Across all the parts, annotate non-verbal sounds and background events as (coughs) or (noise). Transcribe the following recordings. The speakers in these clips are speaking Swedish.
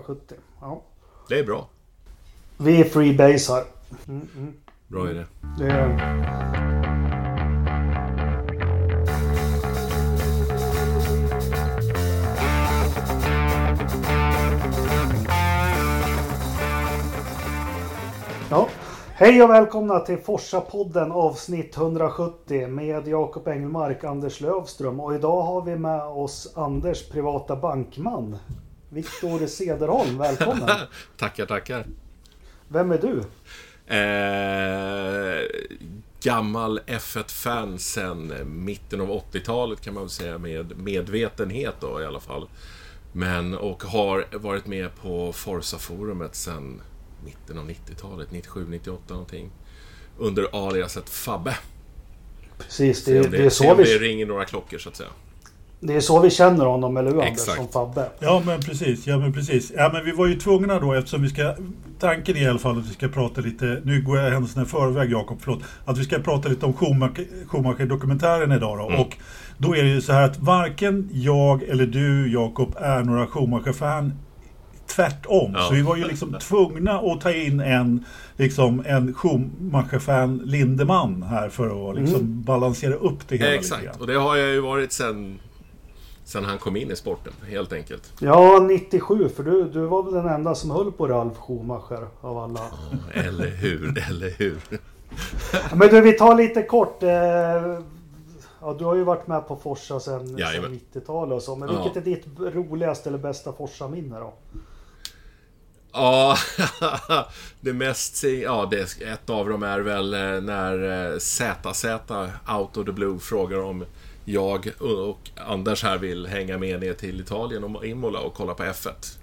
70. Ja. Det är bra. Vi är freebase här. Mm, mm. Bra är det. Det är... Ja. Hej och välkomna till Forsa-podden avsnitt 170 med Jakob Engelmark, Anders Lövström och idag har vi med oss Anders privata bankman Viktor Sederholm, välkommen! (laughs) tackar, tackar! Vem är du? Eh, gammal F1-fan sen mitten av 80-talet kan man väl säga med medvetenhet då i alla fall. Men och har varit med på Forza-forumet sen mitten av 90-talet, 97, 98 någonting. Under aliaset Fabbe. Precis, det, det, det är så vi... vi... Det ringer några klockor så att säga. Det är så vi känner honom, eller hur Anders? Som Fabbe. Ja men precis, ja men precis. Ja men vi var ju tvungna då eftersom vi ska... Tanken är i alla fall att vi ska prata lite... Nu går jag händelserna i förväg Jakob, förlåt. Att vi ska prata lite om Schumacher- Schumacher-dokumentären idag då. Mm. Och då är det ju så här att varken jag eller du Jakob är några Schumacher-fan. Tvärtom. Ja. Så vi var ju liksom tvungna att ta in en, liksom, en Schumacher-fan Lindeman här för att liksom balansera upp det hela lite Exakt, grann. och det har jag ju varit sen, sen han kom in i sporten, helt enkelt. Ja, 97, för du, du var väl den enda som höll på Ralf Schumacher av alla. Eller hur, (laughs) eller hur? Men du, vi tar lite kort. Eh, ja, du har ju varit med på Forsa sen, sen Jajamän. 90-talet och så. Men Ja. vilket är ditt roligaste eller bästa Forsa-minne då? Ja, (laughs) det mest... Ja, det, ett av dem är väl eh, när eh, ZZ out of the blue frågar om jag och Anders här vill hänga med ner till Italien och Imola och kolla på F1.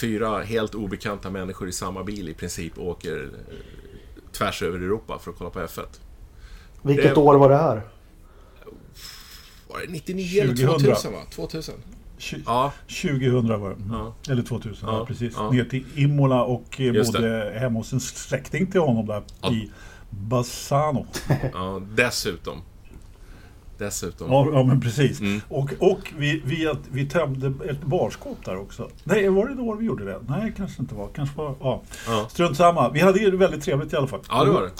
Fyra helt obekanta människor i samma bil i princip åker eh, tvärs över Europa för att kolla på F1. Vilket Det- år var det här? Var det 99 eller 2000? 2000 va? 2000? Tju- Ja, 2000 var det. Ja. Eller 2000, ja, Ja, precis. ja. Ner till Imola och eh, både hemma hos en släkting till honom där Ja. i Bassano. ja dessutom. Dessutom. Ja, ja men precis. Mm. Och, och vi, vi, att vi tömde ett barskåp där också. Nej, var det då vi gjorde det? Nej, kanske inte var. Kanske var, ja. Ja. Strunt samma. Vi hade ju det väldigt trevligt i alla fall. Ja, det var det.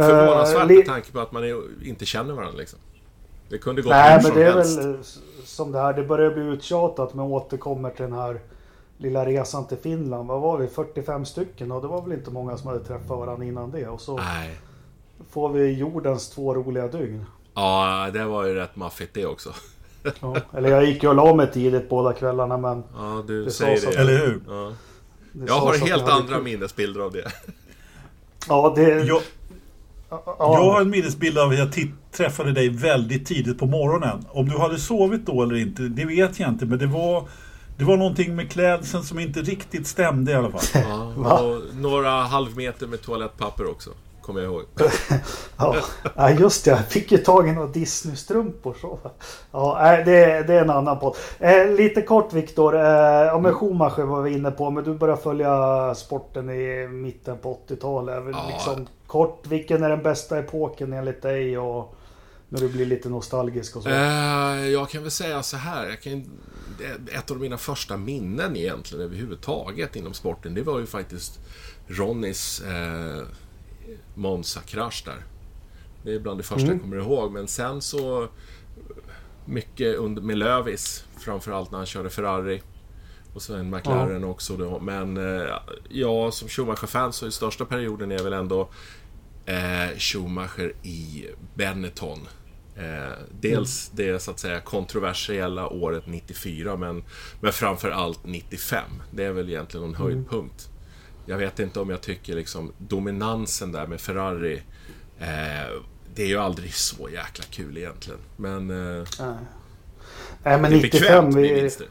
Eh, Förvånansvärt med tanke på att man är- inte känner varandra liksom. Det kunde gått Nej, hur men det är helst. väl som det här. Det börjar bli uttjatat men återkommer till den här lilla resan till Finland. Vad var vi? 45 stycken och det var väl inte många som hade träffat varandra innan det. Och så Nej. får vi jordens två roliga dygn. Ja, det var ju rätt maffigt det också. Ja. Eller jag gick ju och la mig tidigt båda kvällarna men Ja, du Det säger det. Eller hur? Ja. det Jag har helt andra kul. minnesbilder av det. Ja, det... Jag, ja, jag har en minnesbild av att jag titt- träffade dig väldigt tidigt på morgonen. Om du hade sovit då eller inte, det vet jag inte. Men det var, det var någonting med klädseln som inte riktigt stämde i alla fall. Ja, (laughs) och några halvmeter med toalettpapper också. Kommer jag ihåg. (laughs) Ja, just det. Jag fick ju tag i några Disney-strumpor. Så. Ja, det, det är en annan podd. Eh, lite kort Viktor. Eh, ja, men Schumacher var vi inne på. Men du började följa sporten i mitten på 80-talet. Ja. Liksom, kort, vilken är den bästa epoken enligt dig? Och när du blir lite nostalgisk och så. Eh, jag kan väl säga så här. Jag kan, ett av mina första minnen egentligen överhuvudtaget inom sporten. Det var ju faktiskt Ronnys eh, Monza-krasch där. Det är bland det första jag kommer ihåg. Men sen så mycket under, med Lövis. Framförallt när han körde Ferrari. Och sen McLaren också då. Men eh, ja, som Schumacher-fan så är största perioden är väl ändå eh, Schumacher i Benetton. Eh, dels det så att säga kontroversiella året 94 men, men framför allt 95. Det är väl egentligen en höjdpunkt. Jag vet inte om jag tycker liksom dominansen där med Ferrari eh, det är ju aldrig så jäkla kul egentligen. Men eh, Nej. Nej, men det är 95. bekvämt Vi, vinster.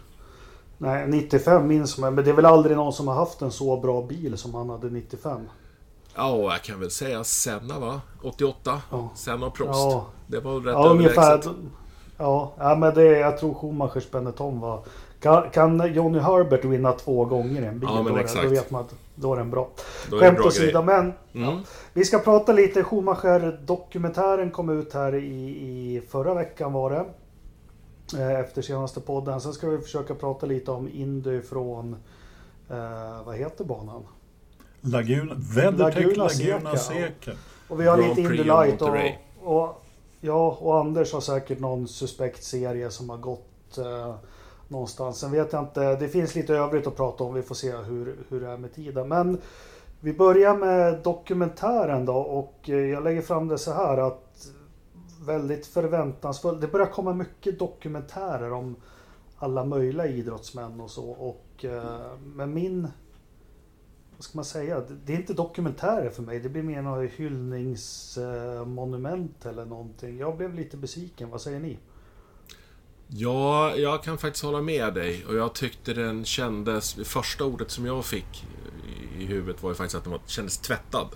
nej, 95 minns man. Men det är väl aldrig någon som har haft en så bra bil som han hade 95. Ja, jag kan väl säga Senna va? 88. Ja. Senna och Prost. Ja. Det var väl rätt Ja, ungefär. Ja, ja, men det, jag tror Schumachers Benetton var... Kan, kan Johnny Herbert vinna två gånger i en bil, Ja, men då, det- exakt. då vet man att då är den bra. Då är det Skämt bra åsido, men Mm. vi ska prata lite. Schumacher-dokumentären kom ut här i, i förra veckan var det. Eh, Efter senaste podden. Sen ska vi försöka prata lite om Indy från Eh, vad heter banan? Laguna, WeatherTech Laguna, Laguna Seca. Och vi har lite Indy Light och, och, ja, och Anders har säkert någon suspekt serie som har gått eh, någonstans. Sen vet jag inte, det finns lite övrigt att prata om. Vi får se hur, hur det är med tiden. Men vi börjar med dokumentären då och eh, jag lägger fram det så här att väldigt förväntansfullt, Det börjar komma mycket dokumentärer om alla möjliga idrottsmän och så. Och, eh, men min vad ska man säga? Det är inte dokumentärer för mig. Det blir mer några hyllningsmonument eller någonting. Jag blev lite besviken. Vad säger ni? Ja, jag kan faktiskt hålla med dig. Och jag tyckte den kändes... Första ordet som jag fick i huvudet var ju faktiskt att den var, kändes tvättad.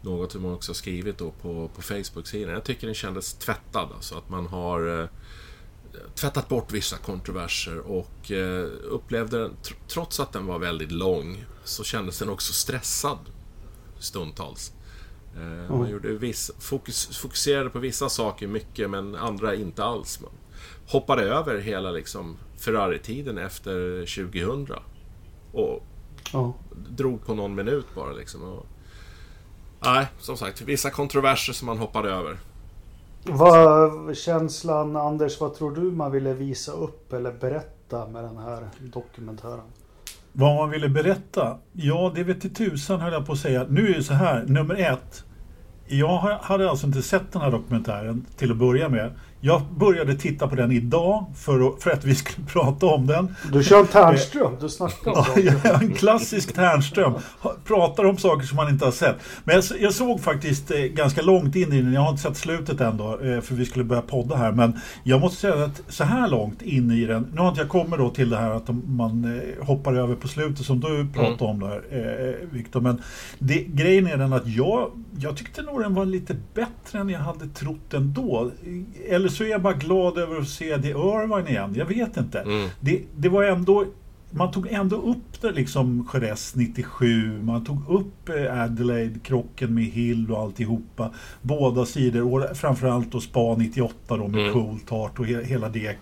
Något som man också har skrivit då på, på Facebook-sidan. Jag tycker den kändes tvättad. Alltså att man har eh, tvättat bort vissa kontroverser och eh, upplevde den, trots att den var väldigt lång, så kändes den också stressad stundtals. Eh. Man gjorde viss, fokus, fokuserade på vissa saker mycket, men andra inte alls. Man hoppade över hela liksom, Ferrari-tiden efter 2000. Och mm. drog på någon minut bara liksom. Och, nej, som sagt, vissa kontroverser som man hoppade över. Vad känslan Anders, vad tror du man ville visa upp eller berätta med den här dokumentären? Vad man ville berätta? Ja, det vet till tusan höll jag på att säga. Nu är det så här, nummer ett. Jag hade alltså inte sett den här dokumentären till att börja med. Jag började titta på den idag för att, för att vi skulle prata om den. Du kör en Tärnström, du snackar om (laughs) ja, En klassisk Tärnström. Pratar om saker som man inte har sett. Men jag, jag såg faktiskt eh, ganska långt in i den, jag har inte sett slutet än då, eh, för vi skulle börja podda här. Men jag måste säga att så här långt in i den, nu har inte jag kommit då till det här att man eh, hoppar över på slutet som du pratade mm. om där, Viktor. Men det, grejen är den att jag, jag tyckte nog den var lite bättre än jag hade trott ändå. Eller så är jag bara glad över att se det Irvine igen. Jag vet inte. Mm. Det, det var ändå man tog ändå upp det liksom Jerez 97, man tog upp eh, Adelaide-krocken med Hill och alltihopa. Båda sidor, och framförallt då Spa 98 då med mm. Coulthart och hela det eh,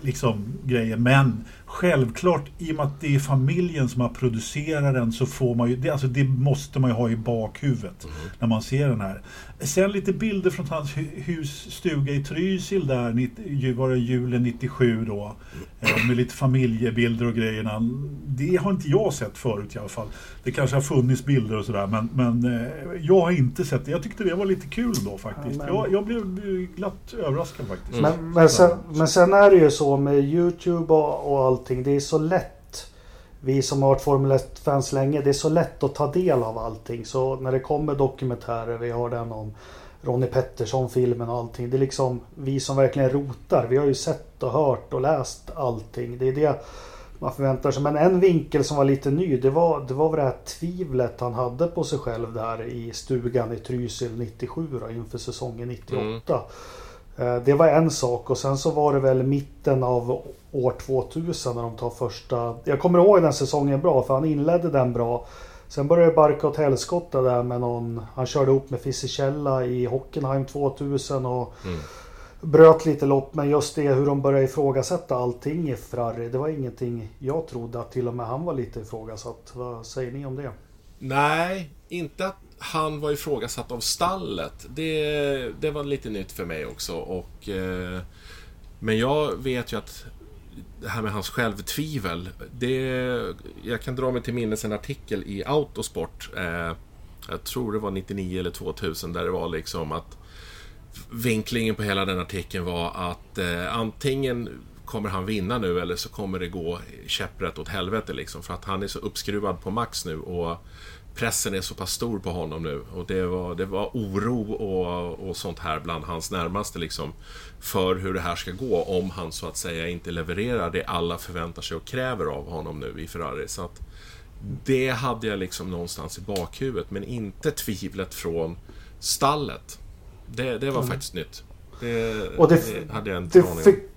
liksom grejen. Men Självklart, i och med att det är familjen som har producerat den så får man ju, det, alltså det måste man ju ha i bakhuvudet mm. när man ser den här. Sen lite bilder från hans husstuga i Trysil där, var det julen 97 då. Mm. Med lite familjebilder och grejerna. Det har inte jag sett förut i alla fall. Det kanske har funnits bilder och sådär men, men eh, jag har inte sett det. Jag tyckte det var lite kul då faktiskt. Men... jag, jag, blev glatt överraskad faktiskt. Mm. Men, men, sen, men sen är det ju så med Youtube och, och allt allting. Det är så lätt. Vi som har varit Formel 1-fans länge. Det är så lätt att ta del av allting. Så när det kommer dokumentärer. Vi har den om Ronnie Pettersson-filmen och allting. Det är liksom vi som verkligen rotar. Vi har ju sett och hört och läst allting. Det är det man förväntar sig. Men en vinkel som var lite ny. Det var, det var det här tvivlet han hade på sig själv där i stugan i Trysil 97 då, inför säsongen 98. Mm. Eh, det var en sak och sen så var det väl mitten av år 2000 när de tar första... Jag kommer ihåg den säsongen bra för han inledde den bra. Sen började det barka åt helskotta där med någon... Han körde ihop med Fisichella i Hockenheim 2000 och mm. bröt lite lopp. Men just det hur de började ifrågasätta allting i Ferrari. Det var ingenting jag trodde att till och med han var lite ifrågasatt. Vad säger ni om det? Nej, inte att han var ifrågasatt av stallet. Det, det var lite nytt för mig också. Och, eh, men jag vet ju att det här med hans självtvivel. Det, jag kan dra mig till minnes en artikel i Autosport. Eh, jag tror det var 99 eller 2000 där det var liksom att vinklingen på hela den artikeln var att eh, antingen kommer han vinna nu eller så kommer det gå käpprätt åt helvete liksom. För att han är så uppskruvad på max nu och pressen är så pass stor på honom nu. Och det var, det var oro och, och sånt här bland hans närmaste liksom. För hur det här ska gå om han så att säga inte levererar det alla förväntar sig och kräver av honom nu i Ferrari. Så att det hade jag liksom någonstans i bakhuvudet. Men inte tvivlet från stallet. Det, det var mm. faktiskt nytt. Det, och det, det hade jag inte det fick,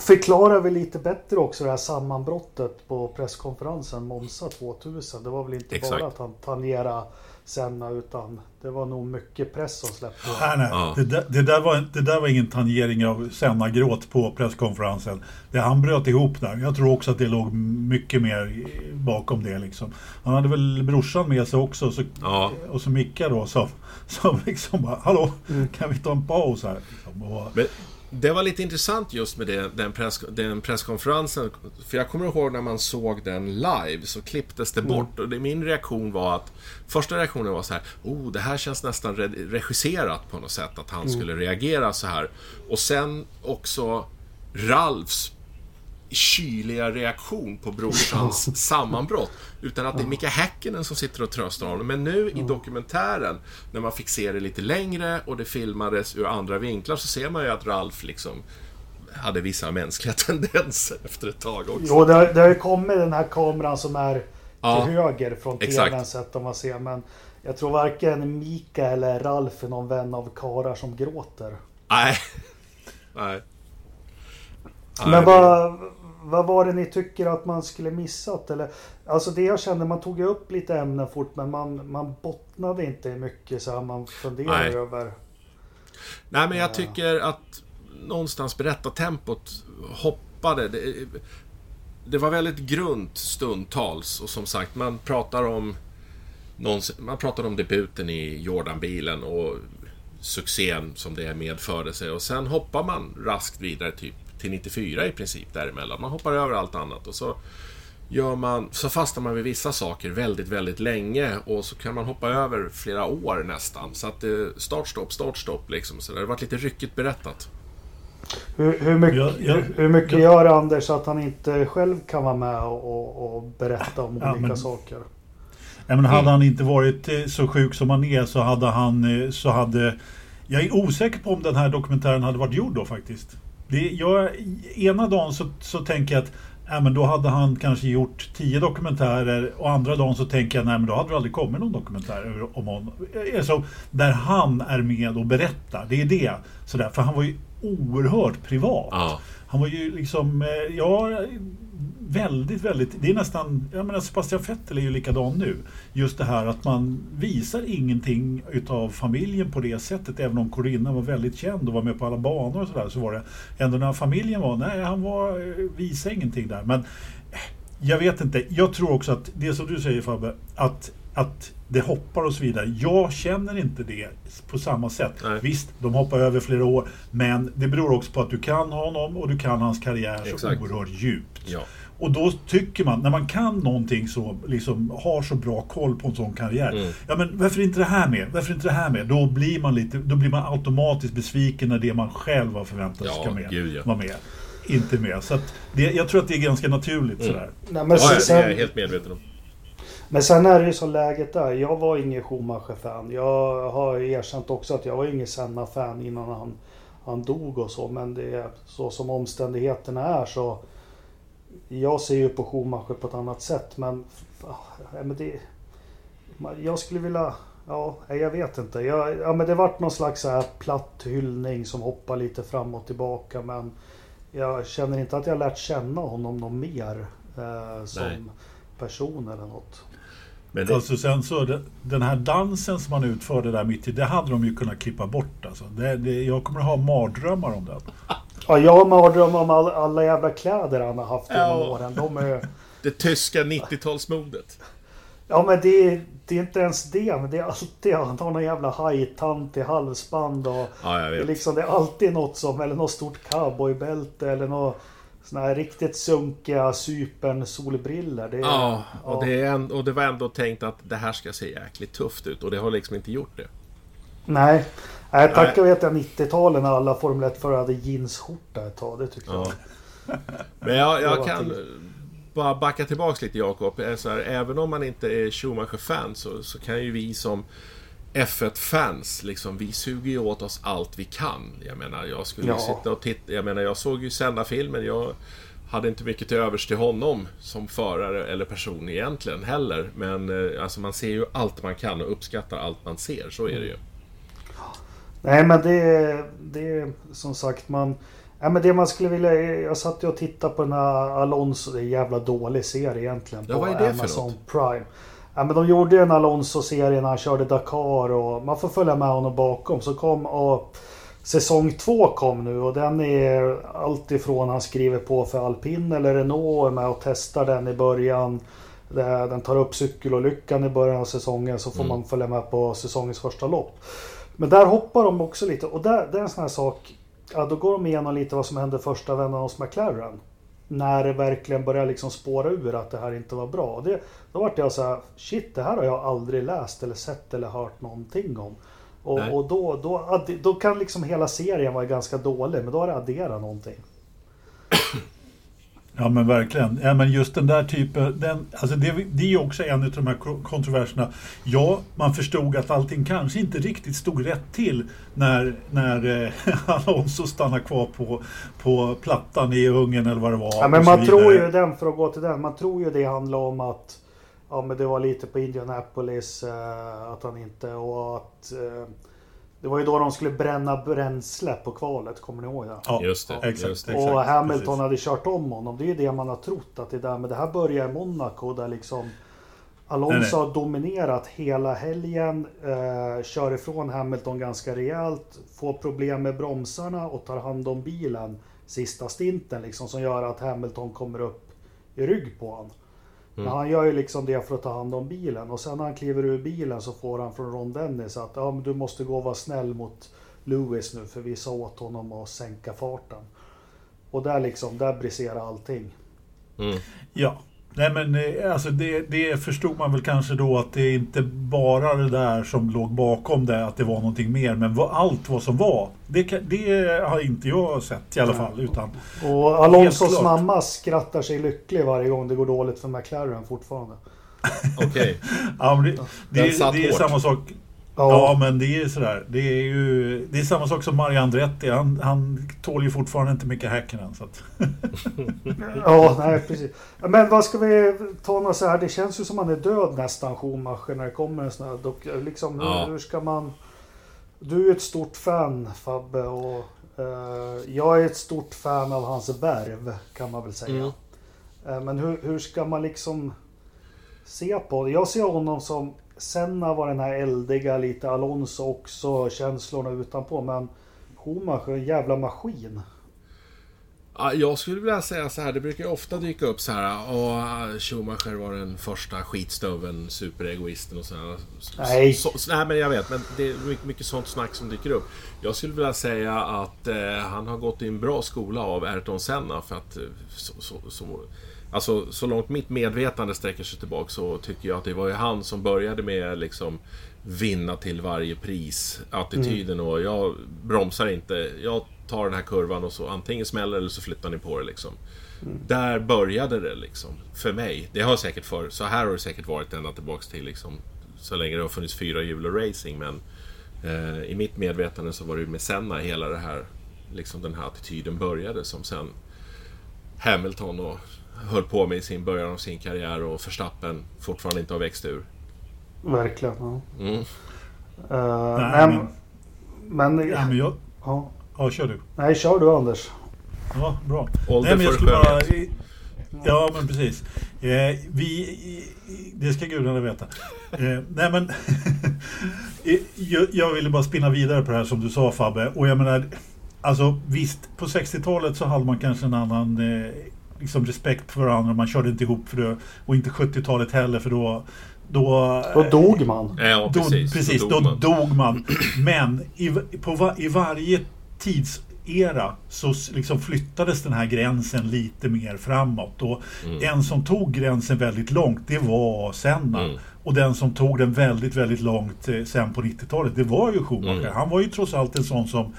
förklarar vi lite bättre också det här sammanbrottet på presskonferensen Monza 2000. Det var väl inte Exakt. bara att han tangerade Senna utan det var nog mycket press som släppte. Nej, nej. Ja. Det, där, det, där var, det där var ingen tangering av Senna-gråt på presskonferensen. Det, han bröt ihop där. Jag tror också att det låg mycket mer bakom det. Liksom. Han hade väl brorsan med sig också. Så, Ja. Och så Micke då som, som liksom bara, hallå, kan vi ta en paus här? Liksom. Och, Men det var lite intressant just med det, den, press, den presskonferensen. För jag kommer ihåg när man såg den live så klipptes det bort. Och det, min reaktion var att... Första reaktionen var så här. Oh, det här känns nästan re- regisserat på något sätt. Att han skulle reagera så här. Och sen också Ralfs kyliga reaktion på brorsans sammanbrott. Utan att det är Micke Häkkinen som sitter och tröstar honom. Men nu i dokumentären, när man fick se det lite längre och det filmades ur andra vinklar, så ser man ju att Ralf liksom hade vissa mänskliga (laughs) tendenser efter ett tag också. Jo, det, har- det har ju kommit den här kameran som är Ja, till höger från tvn sett om man ser. Men jag tror varken Mika eller Ralf är någon vän av karar som gråter. Nej. (laughs) Nej. Men Nej, vad, vad var det ni tycker att man skulle missat? Eller, alltså det jag kände, man tog ju upp lite ämnen fort men man, man bottnade inte i mycket så här man funderar Nej. över. Nej, men jag tycker att någonstans berättartempot hoppade. Det, det var väldigt grunt stundtals och som sagt, man pratar om man pratar om debuten i Jordan-bilen och succén som det medförde sig och sen hoppar man raskt vidare typ till 94 i princip däremellan. Man hoppar över allt annat och så gör man, så fastnar man vid vissa saker väldigt, väldigt länge och så kan man hoppa över flera år nästan. Så att det start, stopp, start, stopp liksom. Så det har varit lite ryckigt berättat. Hur, hur, mycket, Ja, ja, hur, hur mycket ja. gör Anders att han inte själv kan vara med och, och, berätta om Ja, olika men- saker? Nej, men hade han inte varit eh, så sjuk som han är så hade han... eh, Så hade, jag är osäker på om den här dokumentären hade varit gjord då faktiskt. Det, jag, ena dagen så, så tänker jag att ja, men då hade han kanske gjort tio dokumentärer och andra dagen så tänker jag nej men då hade det aldrig kommit någon dokumentär om honom. Alltså, där han är med och berättar. Det är det. Sådär, för han var ju oerhört privat. Ja. Han var ju liksom, eh, ja, väldigt, väldigt, det är nästan, jag menar Sebastian Vettel är ju likadan nu. Just det här att man visar ingenting utav familjen på det sättet. Även om Corinna var väldigt känd och var med på alla banor och sådär. Så var det ändå när familjen var, nej han var, eh, visade ingenting där. Men eh, jag vet inte, jag tror också att det som du säger Fabbe, att, att det hoppar och så vidare. Jag känner inte det på samma sätt. Nej. Visst, de hoppar över flera år. Men det beror också på att du kan honom och du kan hans karriär så Exakt. oerhört djupt. Ja. Och då tycker man, när man kan någonting så, liksom har så bra koll på en sån karriär. Mm. Ja men varför inte det här med? Varför inte det här med? Då blir man lite, då blir man automatiskt besviken när det man själv har förväntat sig Ja, ska med, gud, ja. vara med. Inte med. Så att det, jag tror att det är ganska naturligt Mm. sådär. Nej, men, Ja, är sen, jag helt medveten om. Men sen är det ju så läget där. Jag var ingen Schumacher-fan. Jag har erkänt också att jag var ingen Senna-fan innan han, han dog och så. Men det är så som omständigheterna är så. Jag ser ju på Schumacher på ett annat sätt. Men, ah, men det, jag skulle vilja... Ja, jag vet inte. Jag, ja, men det vart någon slags så här platt hyllning som hoppar lite fram och tillbaka. Men jag känner inte att jag lärt känna honom någon mer eh, som Nej. person eller något. Men det, Alltså sen så, den här dansen som man utförde där mitt i, det hade de ju kunnat klippa bort alltså. Det, det, jag kommer att ha mardrömmar om den. Ja, jag har mardrömmar om all, alla jävla kläder han har haft genom Ja. åren. De är, (laughs) det tyska 90-talsmodet. ja men det, det är inte ens det. Men det är alltid han har någon jävla hajtant i halsband och Ja, jag det är, vet. liksom, det är alltid något som, eller något stort cowboybälte eller något såna här riktigt sunkiga supern solbriller. Det är, Ja, och ja. det, en, och det var ändå tänkt att det här ska se jäkligt tufft ut och det har liksom inte gjort det. Nej. Nej, tacka vet jag 90-talet när alla Formel 1-förare hade jeansskjorta ett tag. Det tycker Ja. jag. (laughs) Men jag, jag kan bara backa tillbaks lite Jakob. Här, även om man inte är Schumacher-fan så, så kan ju vi som F1-fans, liksom, vi suger ju åt oss allt vi kan. Jag menar, jag skulle Ja. sitta och titta. Jag menar, jag såg ju Senna-filmen. Jag hade inte mycket till övers till honom som förare eller person egentligen heller. Men eh, alltså man ser ju allt man kan och uppskattar allt man ser. Så är det ju. Nej men det det är som sagt man... Ja, men det man skulle vilja... Jag satt ju och tittade på den här Alonso. Det är en jävla dålig serie egentligen. Ja, på vad är det för Amazon något? Prime. Ja, men de gjorde ju en Alonso-serie när han körde Dakar och man får följa med honom bakom. Så kom och säsong två kom nu och den är allt ifrån han skriver på för Alpin eller Renault och är med och testar den i början. Den tar upp cykelolyckan i början av säsongen så får man följa med på säsongens första lopp. Men där hoppar de också lite och där, det är en sån här sak. Ja, då går de igenom lite vad som hände första vändan hos McLaren. När det verkligen börjar liksom spåra ur att det här inte var bra. Det, då vart jag så här, shit det här har jag aldrig läst eller sett eller hört någonting om. Och, och då, då, då kan liksom hela serien vara ganska dålig, men då har det adderat någonting. Ja men verkligen. Ja, men just den där typen, den, alltså det, det är ju också en av de här ko- kontroverserna. Ja, man förstod att allting kanske inte riktigt stod rätt till när, när eh, (laughs) Alonso stannade kvar på, på plattan i Ungern eller vad det var. Ja, men man tror ju den, för att gå till den, man tror ju det handlar om att Ja men det var lite på Indianapolis eh, att han inte och att eh, Det var ju då de skulle bränna bränsle på kvalet, kommer ni ihåg det? Ja, Just det, Exakt, just det. exakt, och Hamilton precis. hade kört om honom. Det är ju det man har trott att det är där. Men det här börjar i Monaco där liksom Alonso Nej, nej. har dominerat hela helgen. Eh, kör ifrån Hamilton ganska rejält. Får problem med bromsarna och tar hand om bilen sista stinten liksom. Som gör att Hamilton kommer upp i rygg på honom. Men han gör ju liksom det för att ta hand om bilen. Och sen när han kliver ur bilen så får han från Ron Dennis att ja, men du måste gå och vara snäll mot Lewis nu för vi sa åt honom att sänka farten. Och där liksom, där briserar allting. Mm. Ja. Nej men eh, alltså det, det förstod man väl kanske då att det inte bara det där som låg bakom det, att det var någonting mer. Men vad, allt vad som var, det, det har inte jag sett i alla fall. Utan, Och Alonsos mamma skrattar sig lycklig varje gång det går dåligt för McLaren fortfarande. Okej. (laughs) ja, men det, det, det är hårt. samma sak. Ja. Ja, men det är ju sådär. Det är ju det är samma sak som Mario Andretti. Han, han tål ju fortfarande inte mycket Häkkinen. Så att, (laughs) Ja, nej precis. Men vad ska vi ta något så här? Det känns ju som man är död nästan Schumacher när det kommer en sån här. Dock, liksom, hur, Ja. hur ska man... Du är ett stort fan Fabbe och eh, jag är ett stort fan av hans värv kan man väl säga. Mm. Eh, men hur, hur ska man liksom se på det? Jag ser honom som Senna var den här eldiga, lite Alonso också, känslorna utanpå. Men Schumacher en jävla maskin. Ja, jag skulle vilja säga så här, det brukar ju ofta dyka upp så här. Och Schumacher var den första skitstöveln, superegoisten och så här. Nej. Så, så, nej, men jag vet. Men det är mycket, mycket sånt snack som dyker upp. Jag skulle vilja säga att eh, han har gått i en bra skola av Ayrton Senna. För att eh, så, så, Alltså så långt mitt medvetande sträcker sig tillbaka så tycker jag att det var ju han som började med liksom vinna till varje pris attityden och jag bromsar inte. Jag tar den här kurvan och så antingen smäller eller så flyttar ni på det liksom. Där började det liksom. För mig. Det har säkert för Så här har det säkert varit ända tillbaks till liksom så länge det har funnits fyra hjul och racing men eh, i mitt medvetande så var det ju med Senna hela det här liksom den här attityden började som sen Hamilton och höll på med i sin början av sin karriär och Verstappen fortfarande inte har växt ur. Verkligen. Ja. Mm. Eh, Nej, nej, men... ja, men jag, Ja. ja, kör du. Nej, kör du Anders. Ja, bra. Ålder Nej, men för bara... skönhet. Ja, men precis. Eh, vi... Det ska gudarna veta. Eh, nej, men... (laughs) Eh, jag, jag ville bara spinna vidare på det här som du sa Fabbe. Och jag menar... Alltså visst, på 60-talet så hade man kanske en annan eh, liksom respekt för varandra. Man körde inte ihop för det. Och inte 70-talet heller för då... Då, Då dog man. Ja, då, precis. precis, Då då, dog man. dog man. Men i, på i varje tidsera så liksom flyttades den här gränsen lite mer framåt. Och En som tog gränsen väldigt långt, det var Senna. Mm. Och den som tog den väldigt, väldigt långt eh, sen på 90-talet, det var ju Schumacher. Mm. Han var ju trots allt en sån som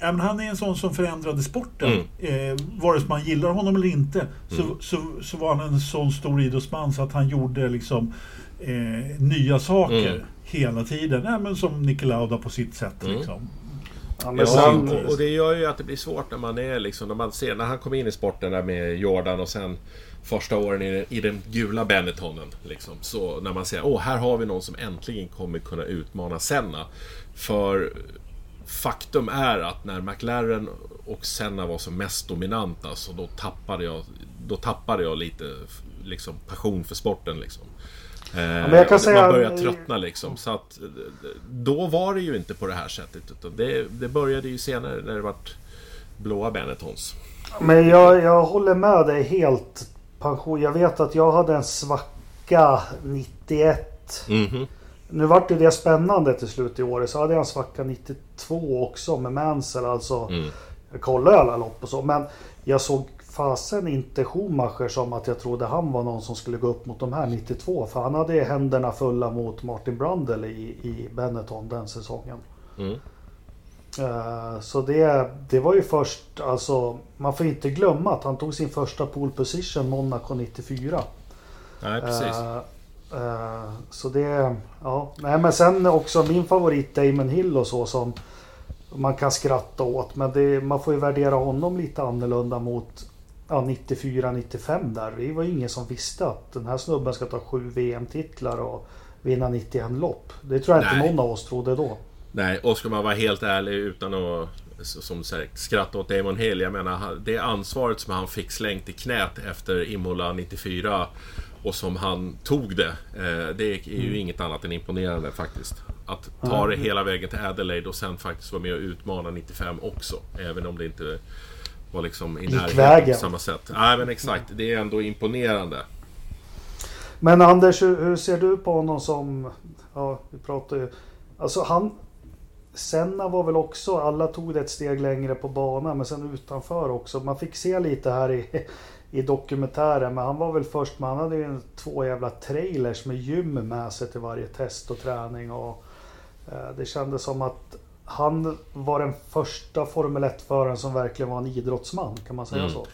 Ja, men han är en sån som förändrade sporten. Eh, vare sig man gillar honom eller inte så, Mm. så, så var han en sån stor idrottsman så att han gjorde liksom eh, nya saker Mm. hela tiden. Ja, men som Niki Lauda på sitt sätt. Mm. Liksom. Ja, och det gör ju att det blir svårt när man är liksom, när man ser, när han kom in i sporten där med Jordan och sen första åren i, den- i den gula Benettonen. Liksom, så när man ser, åh här har vi någon som äntligen kommer kunna utmana Senna. För, faktum är att när McLaren och Senna var som mest dominanta så då tappade jag, då tappade jag lite liksom, passion för sporten. Liksom. Eh, men jag kan säga- man börjar tröttna liksom. Så att, eh, då var det ju inte på det här sättet. Utan det, det började ju senare när det vart blåa Benettons. Men jag, jag håller med dig helt. Pension. Jag vet att jag hade en svacka 91. Mhm. Nu vart det det spännande till slut i år. Så hade jag en svacka 92 också med Mansell. Alltså, Mm. Jag kollade alla lopp och så. Men jag såg fasen inte Schumacher som att jag trodde han var någon som skulle gå upp mot de här 92. För han hade händerna fulla mot Martin Brundle i, i Benetton den säsongen. Mm. Eh, Så det, det var ju först, alltså man får inte glömma att han tog sin första pole position Monaco 94. Nej, precis. Eh, Så det, ja. Nej men sen också min favorit Damon Hill och så som man kan skratta åt. Men det, man får ju värdera honom lite annorlunda mot ja, 94-95 där. Det var ju ingen som visste att den här snubben ska ta sju VM-titlar och vinna 91 lopp. Det tror jag Nej. inte någon av oss trodde då. Nej, och ska man vara helt ärlig utan att som sagt, skratta åt Damon Hill. Jag menar, det ansvaret som han fick slängt i knät efter Imola 94 och som han tog det. Eh, det är ju inget annat än imponerande faktiskt. Att ta det hela vägen till Adelaide och sen faktiskt vara med och utmana 95 också. Även om det inte var liksom i närheten på samma sätt. Nej, men exakt. Det är ändå imponerande. Men Anders, hur, hur ser du på honom som... Ja, vi pratar ju... Alltså han... Senna var väl också, alla tog det ett steg längre på banan men sen utanför också. Man fick se lite här i, i dokumentären men han var väl först med, han hade ju två jävla trailers med gym med sig till varje test och träning och eh, det kändes som att han var den första Formel 1-föraren som verkligen var en idrottsman, kan man säga Mm. så?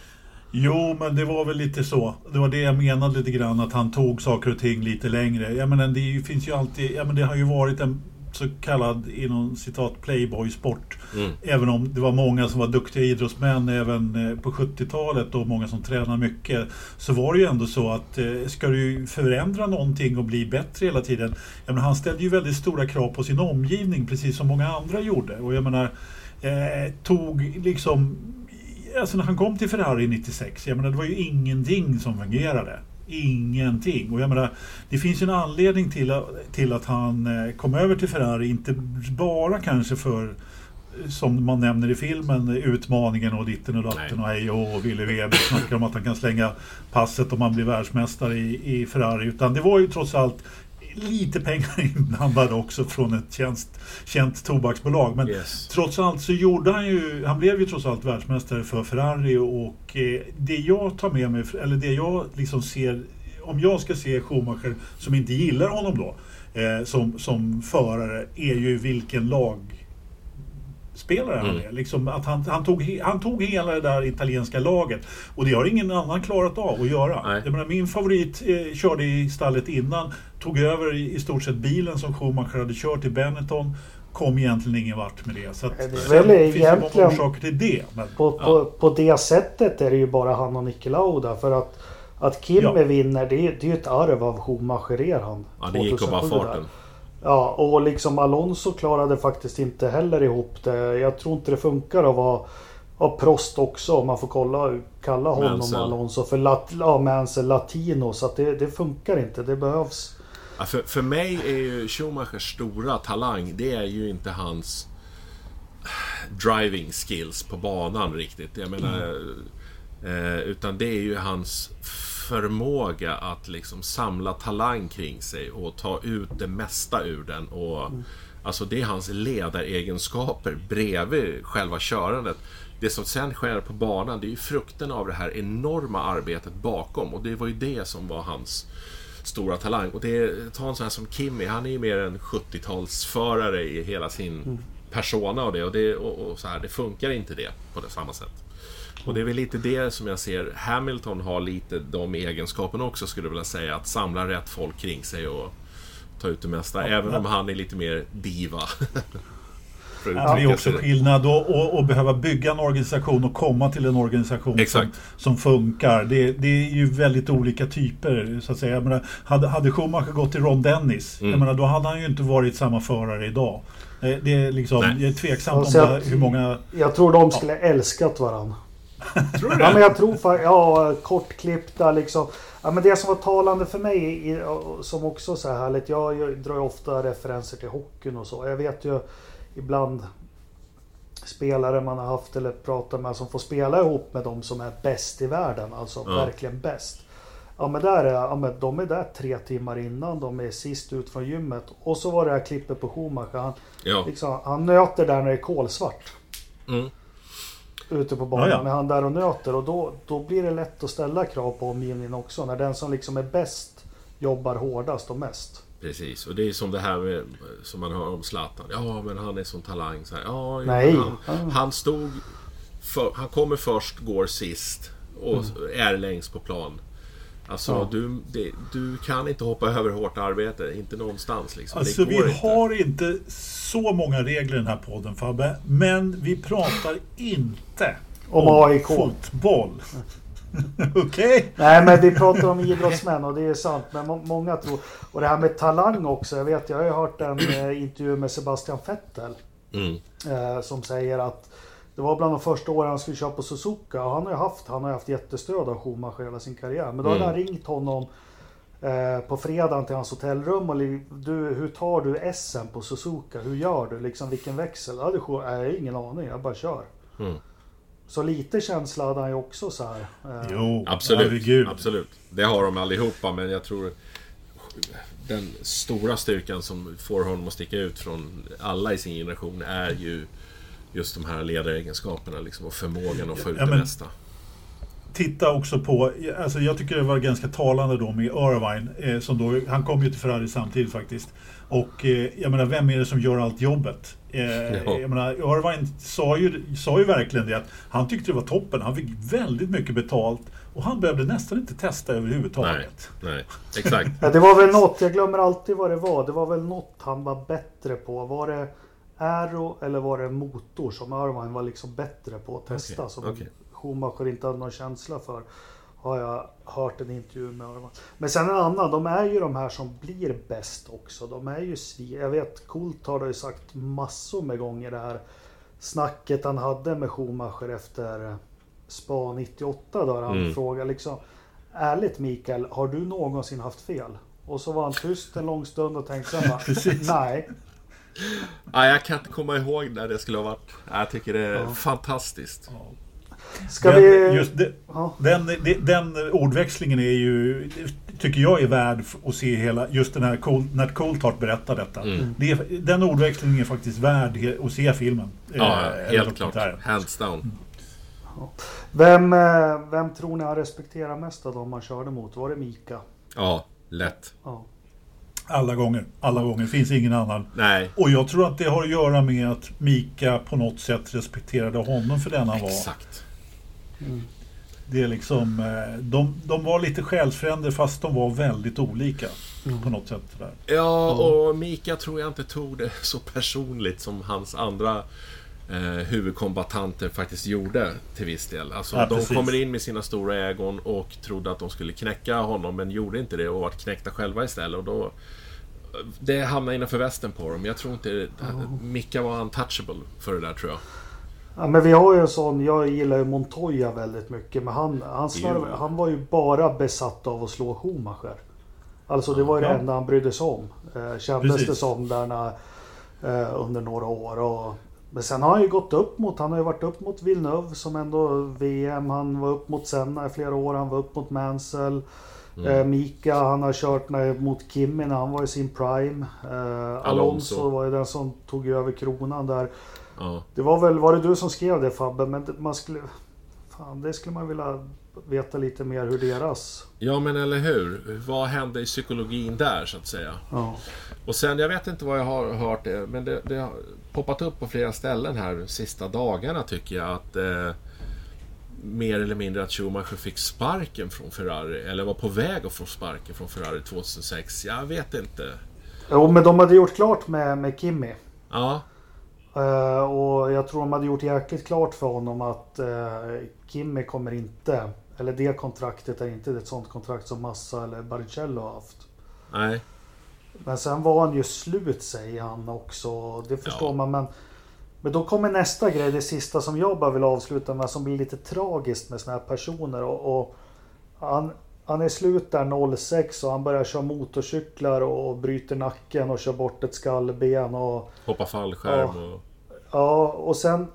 Jo, men det var väl lite så. Det var det jag menade lite grann, att han tog saker och ting lite längre. Jag menar, det finns ju alltid, ja, men det har ju varit en så kallad, inom citat, playboy-sport. Mm. Även om det var många som var duktiga idrottsmän även eh, på 70-talet och många som tränade mycket. Så var det ju ändå så att eh, ska du förändra någonting och bli bättre hela tiden. Jag menar, han ställde ju väldigt stora krav på sin omgivning precis som många andra gjorde. Och jag menar, eh, tog liksom Alltså när han kom till Ferrari 96, jag menar det var ju ingenting som fungerade. Ingenting. Och jag menar, det finns ju en anledning till, till att han eh, kom över till Ferrari, inte bara kanske för eh, som man nämner i filmen, utmaningen och ditten och datten och hej och Ville Weber snackar om att han kan slänga passet om han blir världsmästare i, i Ferrari. Utan det var ju trots allt lite pengar (laughs) inblandade också från ett känt, känt tobaksbolag. Men Yes. Trots allt så gjorde han ju, han blev ju trots allt världsmästare för Ferrari och eh, det jag tar med mig, eller det jag liksom ser, om jag ska se Schumacher som inte gillar honom då, eh, som, som förare, är ju vilken lag spelare han Mm. är. Liksom att han, han, tog, han tog hela det där italienska laget och det har ingen annan klarat av att göra. Nej. Jag menar, min favorit eh, körde i stallet innan, tog över i, i stort sett bilen som Schumacher hade kört i Benetton, kom egentligen ingen vart med det. Så att, Det väl finns det många orsaker till det. Men, På, på, på det sättet är det ju bara han och Niki Lauda. För att, att Kimi Ja. vinner, det är det är ju ett arv av Schumacher han. Ja, det gick av bara 2007 där. Ja, och liksom Alonso klarade faktiskt inte heller ihop det. Jag tror inte det funkar att vara av Prost också. Om man får kolla, kalla honom Mansell. Alonso för lat, ja, Mansell latino. Så det, det funkar inte. Det behövs. Ja, för, för mig är ju Schumachers stora talang, det är ju inte hans driving skills på banan riktigt. Jag menar, eh, utan det är ju hans förmåga att liksom samla talang kring sig och ta ut det mesta ur den. Och, Alltså det är hans ledaregenskaper bredvid själva körandet. Det som sen sker på banan, det är ju frukten av det här enorma arbetet bakom. Och det var ju det som var hans stora talang. Och det är, ta en sån här som Kimi, han är ju mer en 70-talsförare i hela sin persona och det. Och, det och, och så här, det funkar inte det på det samma sätt. Och det är väl lite det som jag ser Hamilton har lite de egenskaperna också skulle jag vilja säga. Att samla rätt folk kring sig och ta ut det mesta. Även om han är lite mer diva. (laughs) Ja, det är också skillnad att och, och behöva bygga en organisation och komma till en organisation som, Exakt. som funkar. Det, det är ju väldigt olika typer så att säga. Jag menar, hade, hade Schumacher gått till Ron Dennis, Mm. jag menar, då hade han ju inte varit samma förare idag. Det är liksom, jag är tveksam om det, hur många... Jag tror de skulle älskat varandra. Tror du Ja det? men jag tror fa- ja kortklippta liksom. Ja men det som var talande för mig i, som också så här härligt. Jag, jag drar ju ofta referenser till hockeyn och så. Jag vet ju ibland spelare man har haft eller pratat med som får spela ihop med de som är bäst i världen. Alltså Ja. verkligen bäst. Ja men där är, ja, men de är där tre timmar innan. De är sist ut från gymmet. Och så var det här klippet på Schumacher. Han, Ja. liksom, han nöter där när det är kolsvart Mm. Ute på banan Ja, ja. när han där och nöter och då, då blir det lätt att ställa krav på omgivningen också. När den som liksom är bäst jobbar hårdast och mest. Precis, och det är som det här med, som man hör om Zlatan. Ja, men han är sån talang. Så här, ja, Nej. Han, han stod... För, han kommer först, går sist och är längst på plan. Alltså, Ja. du, det, du kan inte hoppa över hårt arbete. Inte någonstans liksom. Alltså vi inte. har inte så många regler i den här podden Fabbe. Men vi pratar inte Om AIK. fotboll. (laughs) Okej? Nej men vi pratar om idrottsmän och det är sant. Men må- många tror... Och det här med talang också. Jag vet, jag har ju hört en eh, intervju med Sebastian Vettel. Mm. Eh, som säger att det var bland de första åren han skulle köra på Suzuka. Och han har ju haft, han har haft jättestöd av Schumacher hela sin karriär. Men då hade Mm. han ringt honom eh, på fredagen till hans hotellrum. Och du, hur tar du SM på Suzuka? Hur gör du? Liksom vilken växel? Ja, jag har ingen aning, jag bara kör. Mm. Så lite känsla hade han ju också så här. Eh, Jo, Absolut, herregud. absolut. Det har de allihopa, men jag tror den stora styrkan som får honom att sticka ut från alla i sin generation är ju just de här ledaregenskaperna liksom, och förmågan att få ut Ja, det men- mesta. titta också på, alltså jag tycker det var ganska talande då med Irvine. Eh, som då, han kom ju till Ferrari samtidigt faktiskt. Och eh, jag menar, vem är det som gör allt jobbet? Eh, Ja. Jag menar, Irvine sa ju, sa ju verkligen det att han tyckte det var toppen. Han fick väldigt mycket betalt och han behövde nästan inte testa Nej, överhuvudtaget. nej, exakt. (laughs) Ja, det var väl något, jag glömmer alltid vad det var. Det var väl något han var bättre på. Var det aero eller var det motor som Irvine var liksom bättre på att testa? Okej, som okej. Schumacher inte hade någon känsla för. Har jag hört en intervju med Irvine. Men sen en annan, de är ju de här som blir bäst också. De är ju svi... Jag vet, Coult har ju sagt massor med gånger det här snacket han hade med Schumacher efter Spa 98 där han Mm. frågade liksom Ärligt Mikael, har du någonsin haft fel? Och så var han tyst en lång stund och tänkte sen bara, (laughs) Precis. nej. Nej, jag kan inte komma ihåg när det skulle ha varit. Jag tycker det är Ja. fantastiskt. Ska den, vi... just det, Ja. den, den ordväxlingen är ju, tycker jag är värd att se hela, just den här Col, när Coulthard berättar detta. Mm. Det, den ordväxlingen är faktiskt värd att se filmen. Ja, Eh, helt klart. dokumentären. Hands down. Vem, eh, vem tror ni han respekterar mest av dem man körde mot? Var det Mika? Ja, lätt. Ja. Alla gånger. Alla gånger. Finns ingen annan. Nej, Och jag tror att det har att göra med att Mika på något sätt respekterade honom för den han var. exakt. Det är liksom, eh, de, de var lite själsfränder fast de var väldigt olika. På något sätt. Där. Ja, och Mika tror jag inte tog det så personligt som hans andra eh, huvudkombatanter faktiskt gjorde till viss del. Alltså, Ja, de precis. kommer in med sina stora ägon och trodde att de skulle knäcka honom, men gjorde inte det och vart knäckta själva istället. Och då, det hamnade innanför västen på dem. Jag tror inte... Mika var untouchable för det där, tror jag. Ja, men vi har ju en sån, jag gillar ju Montoya väldigt mycket men han, han, snarare, han var ju bara besatt av att slå Schumacher. Alltså det var ju det Ja. enda han brydde sig om. Eh, kändes Precis. det som där när, eh, under några år. Och, men sen har han ju gått upp mot, han har ju varit upp mot Villeneuve som ändå VM. Han var upp mot Senna i flera år. Han var upp mot Mansell. Eh, Mika, han har kört med, mot Kimi när han var i sin prime. Eh, Alonso. Alonso. var ju den som tog över kronan där. Ja. Det var väl, var det du som skrev det Fabbe? Men det- man skulle... Fan, det skulle man vilja veta lite mer hur deras... ja, men eller hur? Vad hände i psykologin där, så att säga? Ja. Och sen, jag vet inte vad jag har hört det, men det, det poppat upp på flera ställen här sista dagarna tycker jag att eh, mer eller mindre att Schumacher fick sparken från Ferrari, eller var på väg att få sparken från Ferrari 2006. Jag vet inte. Jo, men de hade gjort klart med, med Kimi. Ja, Eh, och jag tror de hade gjort jäkligt klart för honom att uh, Kimmy kommer inte, eller det kontraktet är inte ett sånt kontrakt som Massa eller Baricello har haft. Nej. Men sen var han ju slut säger han också. Det förstår Ja. man. Men, men då kommer nästa grej, det sista som jag bara vill avsluta med som blir lite tragiskt med såna här personer. Och, och han, han är slut där 06 och han börjar köra motorcyklar och bryter nacken och kör bort ett skallben. Och, Hoppa fallskärm Ja. och... ja, och sen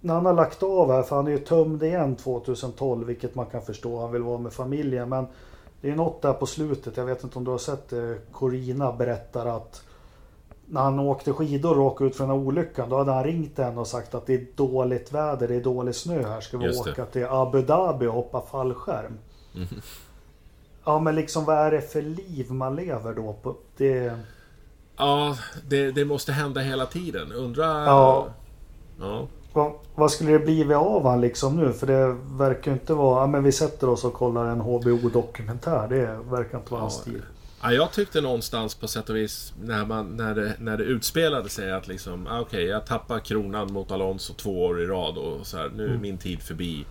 när han har lagt av här, för han är ju tömd igen 2012, vilket man kan förstå. Han vill vara med familjen. Men det är något där på slutet, jag vet inte om du har sett det. Corina berättar att när han åkte skidor och råkade ut för den här olyckan, då hade han ringt henne och sagt att det är dåligt väder, det är dålig snö här. Ska vi åka till Abu Dhabi och hoppa fallskärm? (laughs) Ja, men liksom vad är det för liv man lever då? På? Det... Ja, det, det måste hända hela tiden. Undra... Ja. Ja. Vad, vad skulle det bli av han liksom nu? För det verkar ju inte vara... Ja, men vi sätter oss och kollar en HBO-dokumentär. Det verkar inte vara hans Ja. stil. Ja, jag tyckte någonstans på sätt och vis när, man, när, det, när det utspelade sig att liksom, ah, okej, jag tappar kronan mot Alonso två år i rad och så här, nu är min tid förbi.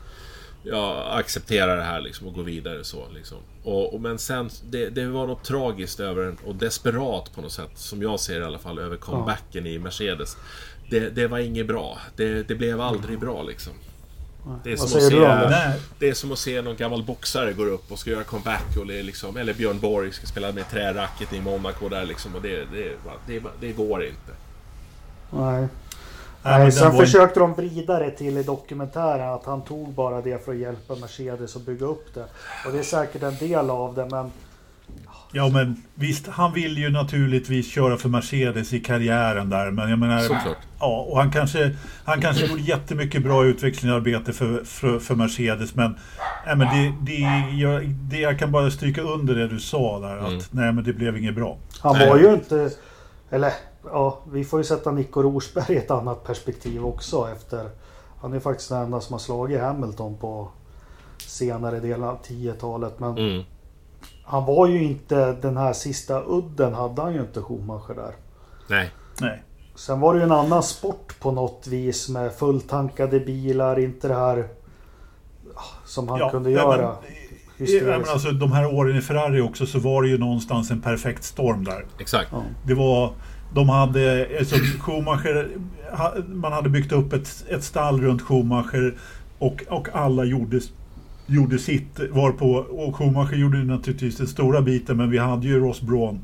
Jag accepterar det här liksom och går vidare så liksom. Och, och, men sen, det, det var något tragiskt över den och desperat på något sätt, som jag ser i alla fall, över comebacken i Mercedes. Det, det var inget bra. Det, det blev aldrig bra liksom. Det är, Vad som att se, det? Det är som att se någon gammal boxare gå upp och ska göra comeback. Och liksom, eller Björn Borg ska spela med träracket i Monaco där liksom. Och det, det, det, det går inte. Nej. Nej, sen var- försökte de vrida det till i dokumentären att han tog bara det för att hjälpa Mercedes att bygga upp det. Och det är säkert en del av det men Ja men visst, han vill ju naturligtvis köra för Mercedes i karriären där. Men jag menar... Såklart. Ja, och han kanske, han kanske gjorde jättemycket bra utvecklingsarbete för, för, för Mercedes. Men, nej, men det, det, jag, det, jag kan bara stryka under det du sa där. Att Mm. nej men det blev inget bra. han var ju inte... Eller ja, vi får ju sätta Nico Rosberg i ett annat perspektiv också efter... Han är faktiskt den enda som har slagit Hamilton på senare delen av 10-talet. Men Mm. Han var ju inte den här sista udden hade han ju inte Schumacher där. Nej. Nej. Sen var det ju en annan sport på något vis med fulltankade bilar, inte det här ah, som han kunde nej, göra. Men, ja, men alltså, de här åren i Ferrari också så var det ju någonstans en perfekt storm där. Exakt. Ja. Det var... De hade... Alltså, Schumacher... Man hade byggt upp ett, ett stall runt Schumacher och, och alla gjorde, gjorde sitt. Varpå, och Schumacher gjorde ju naturligtvis den stora biten men vi hade ju Ross Braun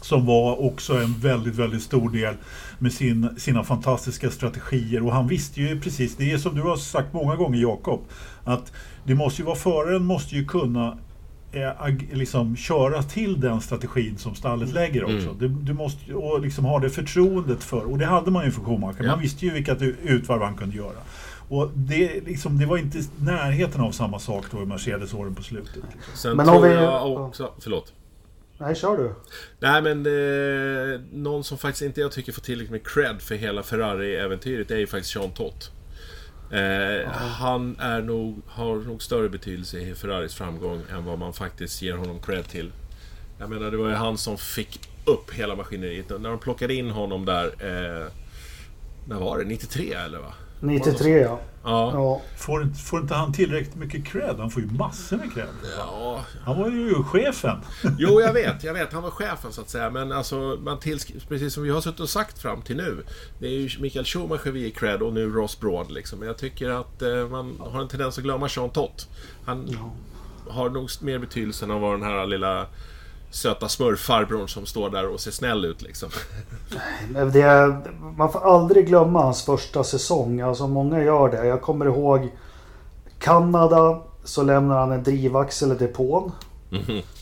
som var också en väldigt, väldigt stor del med sin, sina fantastiska strategier. Och han visste ju precis, det är som du har sagt många gånger Jakob, att det måste ju vara föraren måste ju kunna eh, liksom köra till den strategin som stallet lägger också. Mm. Du, du måste och liksom ha det förtroendet för, och det hade man ju för Schumacher. Ja. Man visste ju vilka ut- utvarv han kunde göra. Och det, liksom, det var inte närheten av samma sak då i Mercedes-åren på slutet. Liksom. Sen Men tror om vi- jag också... Förlåt. Nej, kör du. Nej men eh, någon som faktiskt inte jag tycker får tillräckligt med cred för hela Ferrari-äventyret är ju faktiskt Jean Todt. Eh, Han är nog, har nog större betydelse i Ferraris framgång än vad man faktiskt ger honom cred till. Jag menar det var ju han som fick upp hela maskineriet. När de plockade in honom där... Eh, när var det? 93 eller va? 93 ja. Ja. ja. Får, inte- får inte han tillräckligt mycket cred? Han får ju massor med cred. ja. Han var ju chefen. (laughs) Jo, jag vet, jag vet. Han var chefen så att säga. Men alltså, man precis som vi har suttit och sagt fram till nu. Det är ju Mikael Schumacher vi ger cred och nu Ross Braun liksom. Men jag tycker att eh, man har en tendens att glömma Jean Todt. Han har nog mer betydelse än att vara den här lilla söta smurffarbrorn som står där och ser snäll ut liksom. Det, man får aldrig glömma hans första säsong. Alltså många gör det. Jag kommer ihåg Kanada så lämnar han en drivaxel i depån.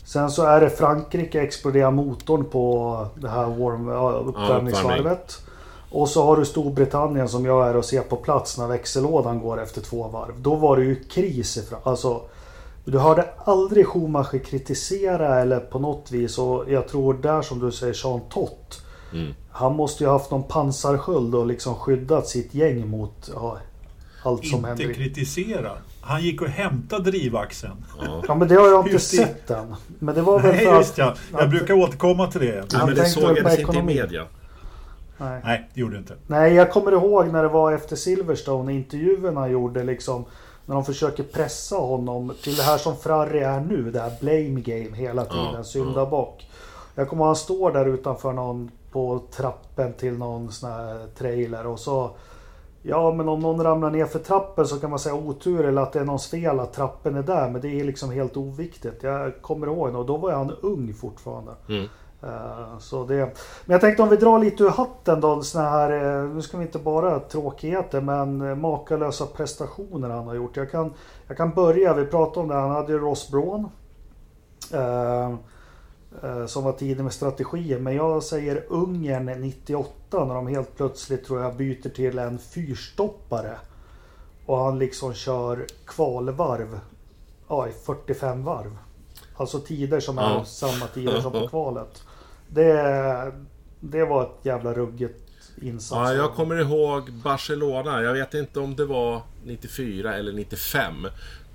Sen så är det Frankrike exploderar motorn på det här warm, ja, uppvärmningsvarvet. Och så har du Storbritannien som jag är och ser på plats när växellådan går efter två varv. Då var det ju kris ifrån. Alltså, du hörde aldrig Schumacher kritisera eller på något vis. Och jag tror där som du säger Jean Tott. Han måste ju haft någon pansarsköld och liksom skyddat sitt gäng mot ja, allt som Inte händer. kritisera. Han gick och hämtade drivaxeln. Ja. Ja men det har jag inte sett än. Men det var väl Nej, för att... ja. Jag brukar återkomma till det. Han men det sågades inte i media. Nej. Nej, det gjorde det inte. Nej, jag kommer ihåg när det var efter Silverstone, intervjuerna gjorde liksom. När de försöker pressa honom till det här som Ferrari är nu, det här blame game hela tiden, Ja, syndabock. Jag kommer ihåg han står där utanför någon på trappen till någon sån här trailer och så Ja men om någon ramlar ner för trappen så kan man säga otur eller att det är någons fel att trappen är där. Men det är liksom helt oviktigt. Jag kommer ihåg och då var han ung fortfarande. Mm. Eh, så det, men jag tänkte om vi drar lite ur hatten då. Såna här, eh, nu ska vi inte bara tråkigheter men eh, makalösa prestationer han har gjort. Jag kan, jag kan börja, vi pratade om det, han hade ju Ross Braun. eh, eh, Som var tidig med strategier. Men jag säger Ungern 98 när de helt plötsligt tror jag byter till en fyrstoppare. Och han liksom kör kvalvarv. Ja, i 45 varv. Alltså tider som är Ja. samma tider som på kvalet. Det, det var ett jävla ruggigt insats. Ja, jag kommer ihåg Barcelona. Jag vet inte om det var 94 eller 95.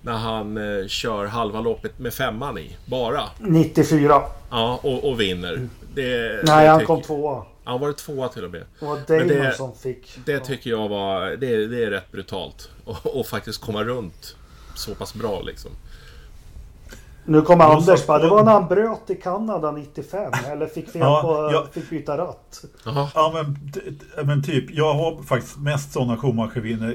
När han eh, kör halva loppet med femman i. Bara. 94. Ja, och, och vinner. Det, Nej, han kom tvåa. Han var det tvåa till och med. Det var Damon det- som fick. Det ja. tycker jag var... Det, det är rätt brutalt. Och, och faktiskt komma runt så pass bra liksom. Nu kommer Anders bara, det var när han bröt i Kanada 95. (laughs) Eller fick fel Ja, på, ja. fick byta ratt. Jaha. Ja men, men typ, jag har faktiskt mest sådana Schumacher-vinnare.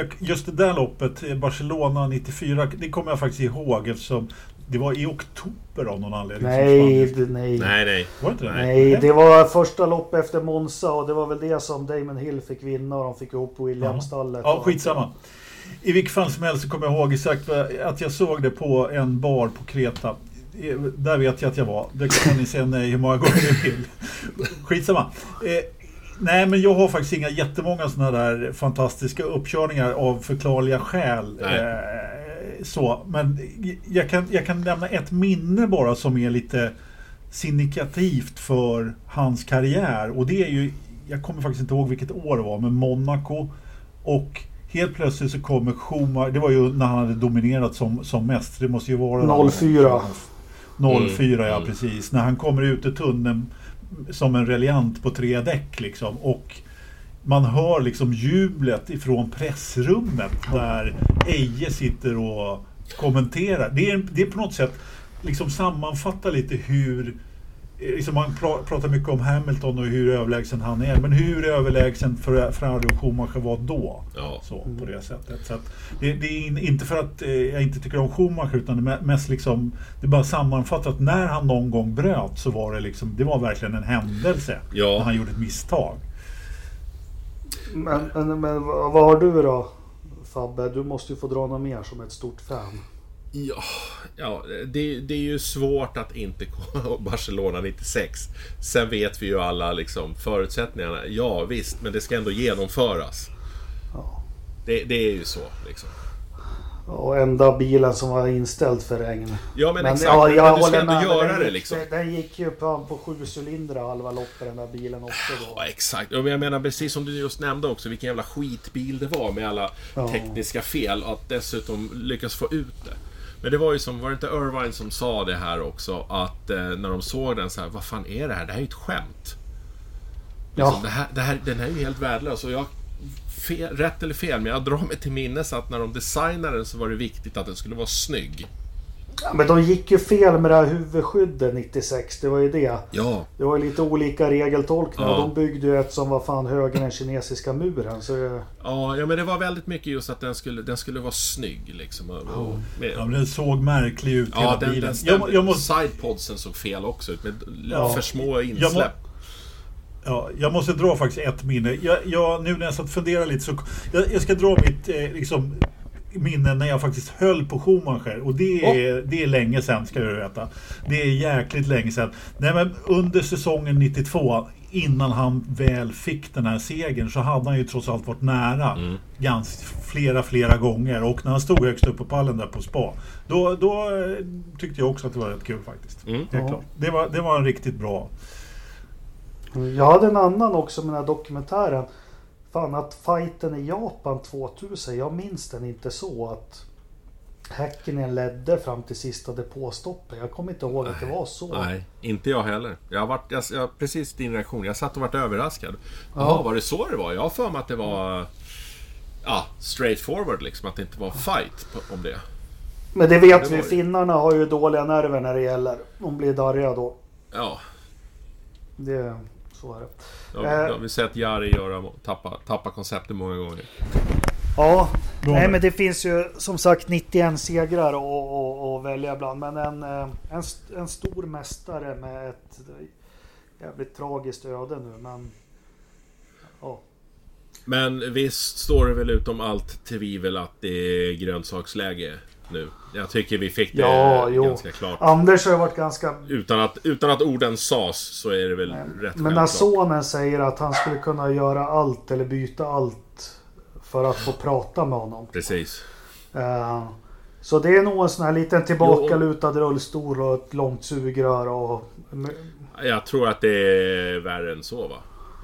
Eh, Just det där loppet, eh, Barcelona 94, det kommer jag faktiskt ihåg eftersom det var i oktober av någon anledning. Nej, det- nej. Nej, nej. Var det inte det? Nej, det var första lopp efter Monza och det var väl det som Damon Hill fick vinna och de fick ihop Williams-stallet. Ja, och- skitsamma. I vilket fall som helst så kommer jag ihåg exakt att jag såg det på en bar på Kreta. Eh, Där vet jag att jag var. Det kan ni säga nej hur många gånger ni vill. Skitsamma. Eh, nej, men jag har faktiskt inga jättemånga sådana där fantastiska uppkörningar av förklarliga skäl. Eh, så, men jag kan, jag kan nämna ett minne bara som är lite signifikativt för hans karriär. Och det är ju, jag kommer faktiskt inte ihåg vilket år det var, men Monaco. Och helt plötsligt så kommer Schumacher, det var ju när han hade dominerat som, som mest. Det måste ju vara... 04. 04 ja, Mm. precis. När han kommer ut ur tunneln som en reliant på tre däck liksom. Och man hör liksom jublet ifrån pressrummet där Eje sitter och kommenterar. Det är, det är på något sätt liksom sammanfattar lite hur Liksom man pra- pratar mycket om Hamilton och hur överlägsen han är. Men hur överlägsen Fer- Ferrari och Schumacher var då. Ja. Så, på det sättet. Så att det, det är in- inte för att eh, jag inte tycker om Schumacher utan det är mest liksom Det är bara sammanfattat att när han någon gång bröt så var det liksom Det var verkligen en händelse. Ja. När han gjorde ett misstag. Men, men, men vad vad har du då Fabbe? Du måste ju få dra något mer som ett stort fan. Ja, ja det, det är ju svårt att inte komma (laughs) Barcelona 96. Sen vet vi ju alla liksom förutsättningarna. Ja, visst, men det ska ändå genomföras. Ja. Det, det är ju så liksom. Och enda bilen som var inställd för regn. Ja, men, exakt. ja, men, jag men du ska ändå med, göra den det gick- liksom. Den gick ju på, på sju cylindrar halva loppet den där bilen också då. Ja, exakt. Och jag menar precis som du just nämnde också, vilken jävla skitbil det var med alla Ja. tekniska fel och att dessutom lyckas få ut det. Men det var ju som, var det inte Irvine som sa det här också? Att eh, när de såg den så här, vad fan är det här? Det här är ju ett skämt. Ja. Liksom, det här, det här, den här är ju helt värdelös. Och jag, fel, rätt eller fel, men jag drar mig till minnes att när de designade den så var det viktigt att den skulle vara snygg. Ja, men de gick ju fel med det här huvudskyddet 96. Det var ju det. Ja, Det var ju lite olika regeltolkningar. Ja. De byggde ju ett som var fan högre än den kinesiska muren. Så ja, ja men det var väldigt mycket just att den skulle, den skulle vara snygg liksom. Med, Ja, men den såg märklig ut Ja, hela den, bilen. den jag, stämde. må- jag, måste, Sidepodsen såg fel också ut med Ja. för små Jag må- insläpp. ja, jag måste dra faktiskt ett minne. Jag, jag, nu när jag satt och funderade lite så... Jag, jag ska dra mitt eh, liksom, minne när jag faktiskt höll på Schumacher. Och det är, det är länge sedan ska du veta. Det är jäkligt länge sedan. Nej, men under säsongen 92, innan han väl fick den här segern, så hade han ju trots allt varit nära. Mm. Ganska, flera, flera gånger. Och när han stod högst upp på pallen där på spa, då, då eh, tyckte jag också att det var rätt kul faktiskt. Mm. Ja. klart. Det, var, det var en riktigt bra. Jag hade en annan också med den här dokumentären. Fan att fighten i Japan 2000, jag minns den inte så att... Häckenen ledde fram till sista depåstoppet. Jag kommer inte ihåg att det var så. Nej, inte jag heller. Jag har varit, jag, jag, precis din reaktion. Jag satt och vart överraskad. Jaha, var det så det var? Jag har för mig att det var... Ja, straight forward liksom. Att det inte var fight på, om det. Men det vet det vi. Finnarna har ju dåliga nerver när det gäller. De blir darriga då. Ja. Det, så är det. Ja, eh, har vi sett Jari göra, tappa, tappa konceptet många gånger. Ja, nej men det finns ju som sagt 91 segrar att välja bland. Men en, eh, en, en stor mästare med ett jävligt tragiskt öde nu. Men, ja. men visst står det väl utom allt tvivel att det är grönsaksläge nu. Jag tycker vi fick det ja, ganska klart. Anders har varit ganska... Utan att, utan att orden sas så är det väl Nej. rätt Men när sonen säger att han skulle kunna göra allt eller byta allt för att få prata med honom. Precis. Uh, så det är nog en sån här liten tillbakalutad rullstol och ett långt sugrör och... Jag tror att det är värre än så va?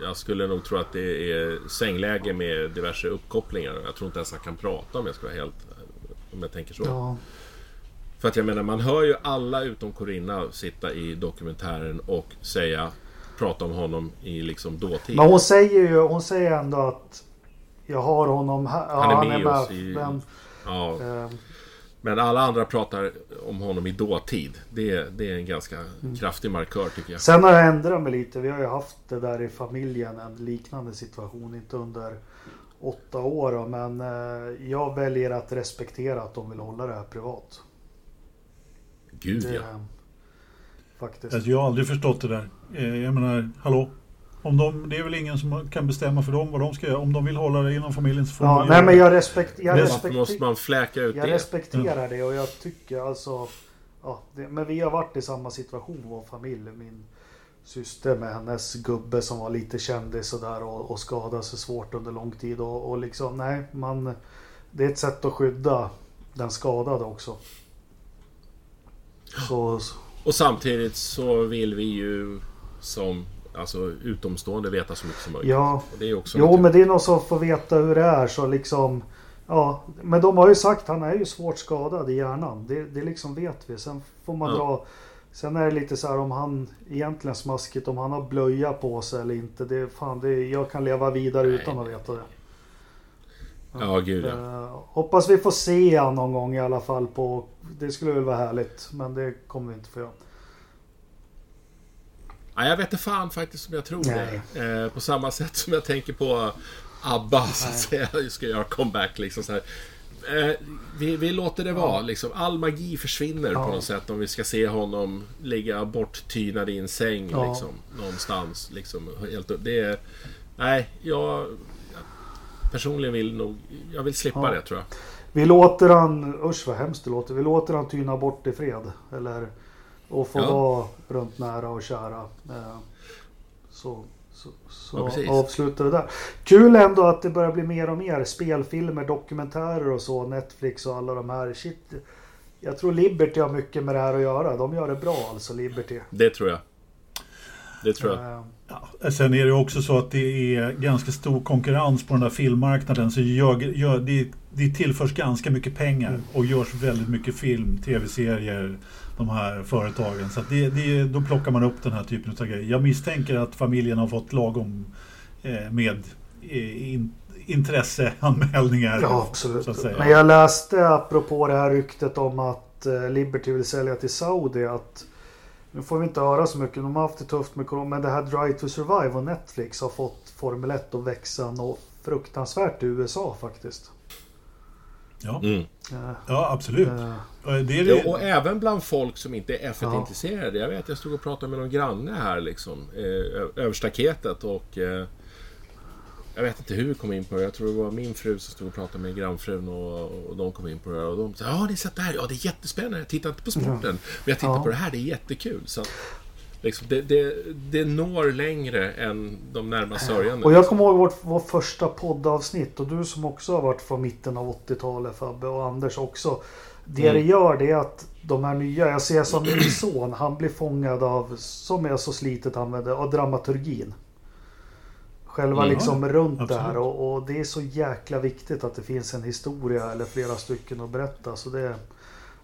Jag skulle nog tro att det är sängläge med diverse uppkopplingar. Jag tror inte ens han kan prata om jag ska vara helt om jag tänker så. Ja. För att jag menar, man hör ju alla utom Corinna sitta i dokumentären och säga prata om honom i liksom dåtid. Men hon säger ju, hon säger ändå att jag har honom här. Ja, han är med, han är med oss i... Men, ja. Eh, men alla andra pratar om honom i dåtid. Det, det är en ganska mm. kraftig markör tycker jag. Sen har jag ändrat mig lite. Vi har ju haft det där i familjen. En liknande situation. Inte under åtta år. Då, men eh, jag väljer att respektera att de vill hålla det här privat. Gud det, ja. Faktiskt. Alltså, jag har aldrig förstått det där. Eh, jag menar, hallå? Om de, det är väl ingen som kan bestämma för dem vad de ska göra. Om de vill hålla det inom familjen så får ja, de Nej men jag, respekt, jag respekterar måste man fläka ut Jag det. respekterar det och jag tycker alltså... Ja, det, men vi har varit i samma situation, vår familj. Min syster med hennes gubbe som var lite kändis sådär och, och skadade sig svårt under lång tid. Och, och liksom, nej, man... Det är ett sätt att skydda den skadade också. Så, och samtidigt så vill vi ju som alltså, utomstående veta så mycket som möjligt. Ja, det är också jo men det är någon som får veta hur det är så liksom Ja, men de har ju sagt han är ju svårt skadad i hjärnan. Det, det liksom vet vi. Sen får man ja. dra Sen är det lite så här om han egentligen smaskigt om han har blöja på sig eller inte. Det, fan, det, jag kan leva vidare Nej. utan att veta det. Ja, ja gud ja. Uh, hoppas vi får se han någon gång i alla fall på... Det skulle väl vara härligt. Men det kommer vi inte få göra. Ja, jag vet inte fan faktiskt om jag tror Nej. det. Eh, på samma sätt som jag tänker på ABBA så att säga. Ska göra comeback liksom så här. Eh, vi, vi, låter det vara. Liksom. All magi försvinner ja. på något sätt om vi ska se honom ligga borttynad i en säng ja. liksom, någonstans. Liksom, helt, det är, nej, jag, personligen vill nog... Jag vill slippa ja. det tror jag. Vi låter han... Usch vad hemskt det låter. Vi låter han tyna bort i fred. Eller... Och få vara runt nära och kära. Eh, så så, ja, avslutar det där. Kul ändå att det börjar bli mer och mer spelfilmer, dokumentärer och så. Netflix och alla de här. Shit. Jag tror Liberty har mycket med det här att göra. De gör det bra alltså, Liberty. Det tror jag. Det tror jag. Uh, ja, sen är det också så att det är ganska stor konkurrens på den där filmmarknaden. Så gör, gör, det, det tillförs ganska mycket pengar och görs väldigt mycket film, tv-serier de här företagen. Så det, det, då plockar man upp den här typen av grejer. Jag misstänker att familjen har fått lagom eh, med eh, in, intresseanmälningar. Ja, absolut. Men jag läste apropå det här ryktet om att eh, Liberty vill sälja till Saudi att nu får vi inte höra så mycket. De har haft det tufft med corona. Men det här Drive to Survive och Netflix har fått Formel 1 att växa något fruktansvärt i USA faktiskt. Ja, mm. ja absolut. Uh, det är det. och även bland folk som inte är F1-intresserade. Jag vet, jag stod och pratade med någon granne här liksom. Eh, över staketet och... Eh, jag vet inte hur vi kom in på det. Jag tror det var min fru som stod och pratade med grannfrun och, och de kom in på det. Och de sa, ja har ni sett det här? Ja det är jättespännande. Jag tittar inte på sporten. Men jag tittar ja. på det här. Det är jättekul. Så Liksom, det, det, det når längre än de närmast sörjande. Och jag kommer ihåg vårt, vårt första poddavsnitt och du som också har varit från mitten av 80-talet Fabbe och Anders också. Det mm. det gör det är att de här nya, jag ser som min (clears throat) son, han blir fångad av, som är så slitet med av dramaturgin. Själva Mm. liksom runt det här absolut. och, och det är så jäkla viktigt att det finns en historia eller flera stycken att berätta. Så det,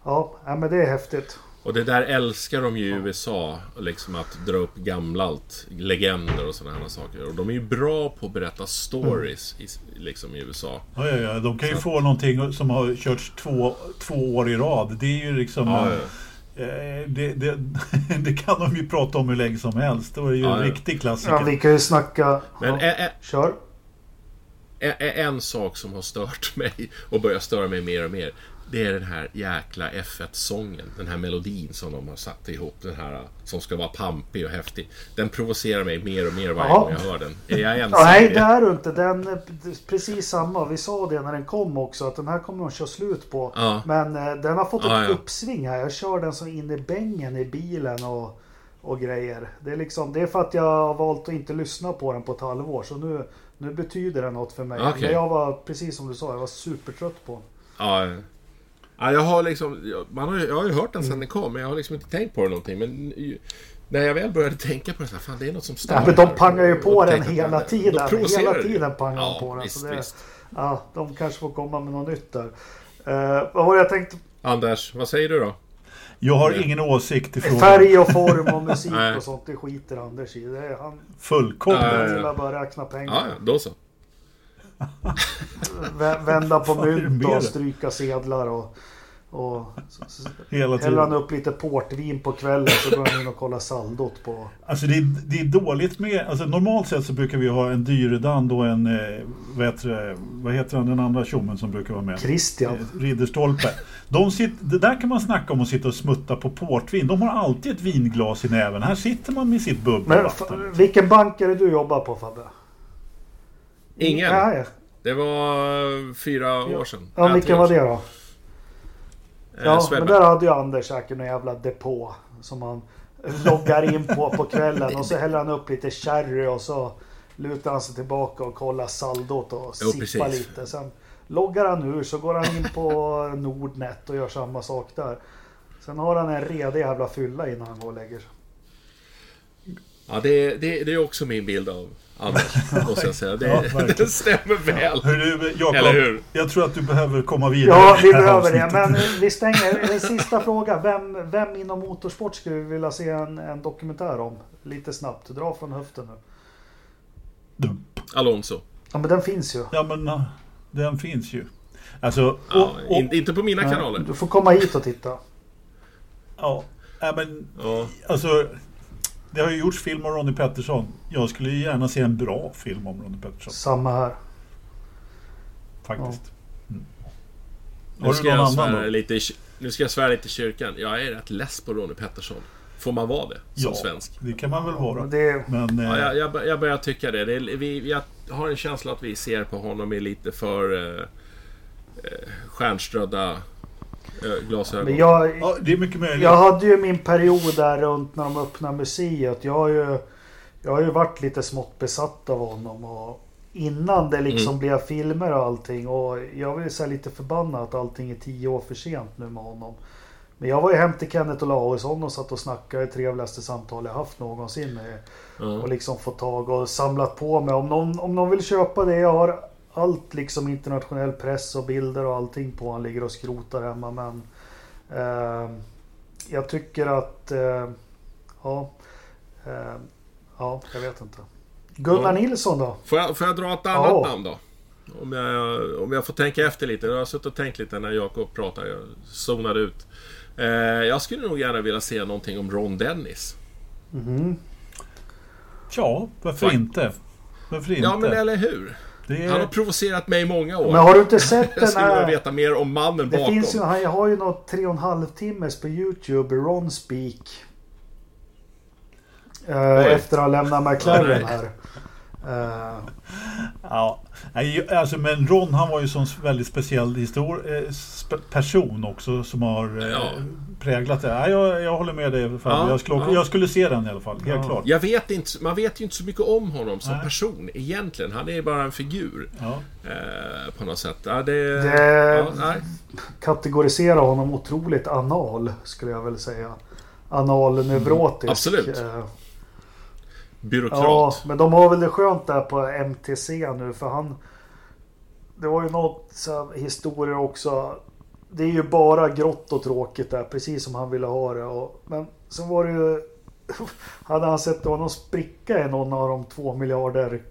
ja, ja men det är häftigt. Och det där älskar de ju i USA. Liksom att dra upp gammalt, legender och sådana här saker. Och de är ju bra på att berätta stories i, liksom i USA. Ja, ja, ja. De kan ju Så- få någonting som har körts två, två år i rad. Det är ju liksom... Ja, ja. eh, det, det, (laughs) det kan de ju prata om hur länge som helst. Det var ju Ja, en riktig klassiker. Ja, vi kan ju snacka... Men ja, ä- ä- kör. ä- ä- en sak som har stört (laughs) mig och börjar störa mig mer och mer. Det är den här jäkla F1-sången. Den här melodin som de har satt ihop. Den här som ska vara pampig och häftig. Den provocerar mig mer och mer varje Ja. gång jag hör den. Är jag ensam? Ja, nej, det är du inte. Den är precis samma. Vi sa det när den kom också att den här kommer de köra slut på. Ja. Men eh, den har fått ett Ja, ja. uppsving här. Jag kör den som in i bängen i bilen och, och grejer. Det är, liksom, det är för att jag har valt att inte lyssna på den på ett halvår. Så nu, nu betyder den något för mig. Okej. Men jag var, precis som du sa, jag var supertrött på den. Ja, ja. ja jag har liksom... Man har, ju- jag har ju hört den sedan den kom, men jag har liksom inte tänkt på det någonting. Men när jag väl började tänka på det, så här, fan det är något som stör Ja, men de pangar ju på den hela tiden. provocerar Hela tiden pangar de ja, på den. Visst, så det, visst. ja, de kanske får komma med något nytt där. Uh, vad var det jag tänkte? Anders, vad säger du då? Jag har Nej. ingen åsikt i frågan. Färg och form och musik och sånt, det skiter Anders i. Det är, han Fullkomligt. Han gillar bara räkna pengar. Ja, då så. (laughs) Vä- Vända på mynt och stryka sedlar och... och Hela häller han tiden. upp lite portvin på kvällen så går han in och kollar saldot på... Alltså det är, det är dåligt med... Alltså normalt sett så brukar vi ha en Dyredand och en... Eh, vad, heter vad heter han, den andra tjommen som brukar vara med? Christian. Eh, Ridderstolpe. De sit, det där kan man snacka om att sitta och smutta på portvin. De har alltid ett vinglas i näven. Här sitter man med sitt bubbelvatten. vilken bank är det du jobbar på Fabbe? Ingen. Nej. Det var fyra år sedan. Ja, vilken var det då? Eh, Ja, men Swedbank. där hade ju Anders säkert någon jävla depå. Som han loggar in på på kvällen och så häller han upp lite sherry och så lutar han sig tillbaka och kollar saldot och Jo, sippar precis. lite. Sen loggar han ur så går han in på Nordnet och gör samma sak där. Sen har han en redig jävla fylla innan han går och lägger sig. Ja, det, det, det är också min bild av Anders, (laughs) måste jag säga. Det, Ja, det (laughs) stämmer väl. Hörru, Jakob, Eller hur? jag tror att du behöver komma vidare. Ja, vi behöver det. Men vi stänger. En sista fråga. Vem, vem inom motorsport skulle vi vilja se en, en dokumentär om? Lite snabbt. Dra från höften nu. Du- Alonso. Ja, men den finns ju. Ja, men uh, den finns ju. Alltså, och, Ja, och, in, inte på mina kanaler. Du får komma hit och titta. ja, ja, men Ja. alltså, det har ju gjorts film om Ronnie Pettersson. Jag skulle ju gärna se en bra film om Ronnie Pettersson. Samma här. Faktiskt. Mm. Nu ska, jag svära lite, i nu ska jag svära lite i kyrkan. Jag är rätt less på Ronnie Pettersson. Får man vara det som Ja, svensk? det kan man väl vara. Men det, Men Ja, eh, jag, jag, jag börjar tycka det. det är, vi, jag har en känsla att vi ser på honom med lite för eh, eh, stjärnströdda glasögon. men jag, ja, det är mycket möjligt. jag hade ju min period där runt när de öppnade museet. Jag har ju, jag har ju varit lite smått besatt av honom. Och innan det liksom Mm. blev filmer och allting. Och jag vill säga lite förbannad att allting är tio år för sent nu med honom. Men jag var ju hem till Kenneth Olausson och satt och snackade. Det trevligaste samtal jag haft någonsin. Med, Ja. Och liksom fått tag och samlat på mig. Om någon, om någon vill köpa det. Jag har allt liksom internationell press och bilder och allting på. Han ligger och skrotar hemma. Men eh, jag tycker att... Eh, ja, eh, ja, jag vet inte. Gunnar Ja. Nilsson då? Får, jag, får jag dra ett annat Ja. namn då? Om jag, om jag får tänka efter lite. Jag har suttit och tänkt lite när Jakob pratade. Jag zonade ut. Eh, jag skulle nog gärna vilja se någonting om Ron Dennis. Mhm. Ja, varför Fakt- inte? Varför inte? Ja, men eller hur? Det är... Han har provocerat mig i många år. Men har du inte sett (laughs) Jag den skulle vilja här? veta mer om mannen Det bakom. finns ju, han har ju något tre och en halv timmes på Youtube, Ron Speak. Eh, efter att ha lämnat McLaren här. Eh, Ja, alltså, men Ron han var ju sån väldigt speciell histor- eh, person också som har eh, Ja. präglat det. Ja, jag, jag håller med dig. Ja, jag, skulle, ja. jag skulle se den i alla fall, helt Ja. klart. Jag vet inte, man vet ju inte så mycket om honom som Nej. person egentligen. Han är bara en figur. Ja. Eh, på något sätt. Ja, det... Det- Ja, nej. kategorisera honom otroligt anal skulle jag väl säga. Analneurotisk. Mm, absolut. Eh, byråkrat. Ja, men de har väl det skönt där på MTC nu för han... Det var ju något så historier också. Det är ju bara grått och tråkigt där, precis som han ville ha det. Och, men sen var det ju... (laughs) Hade han sett det var någon spricka i någon av de två miljarder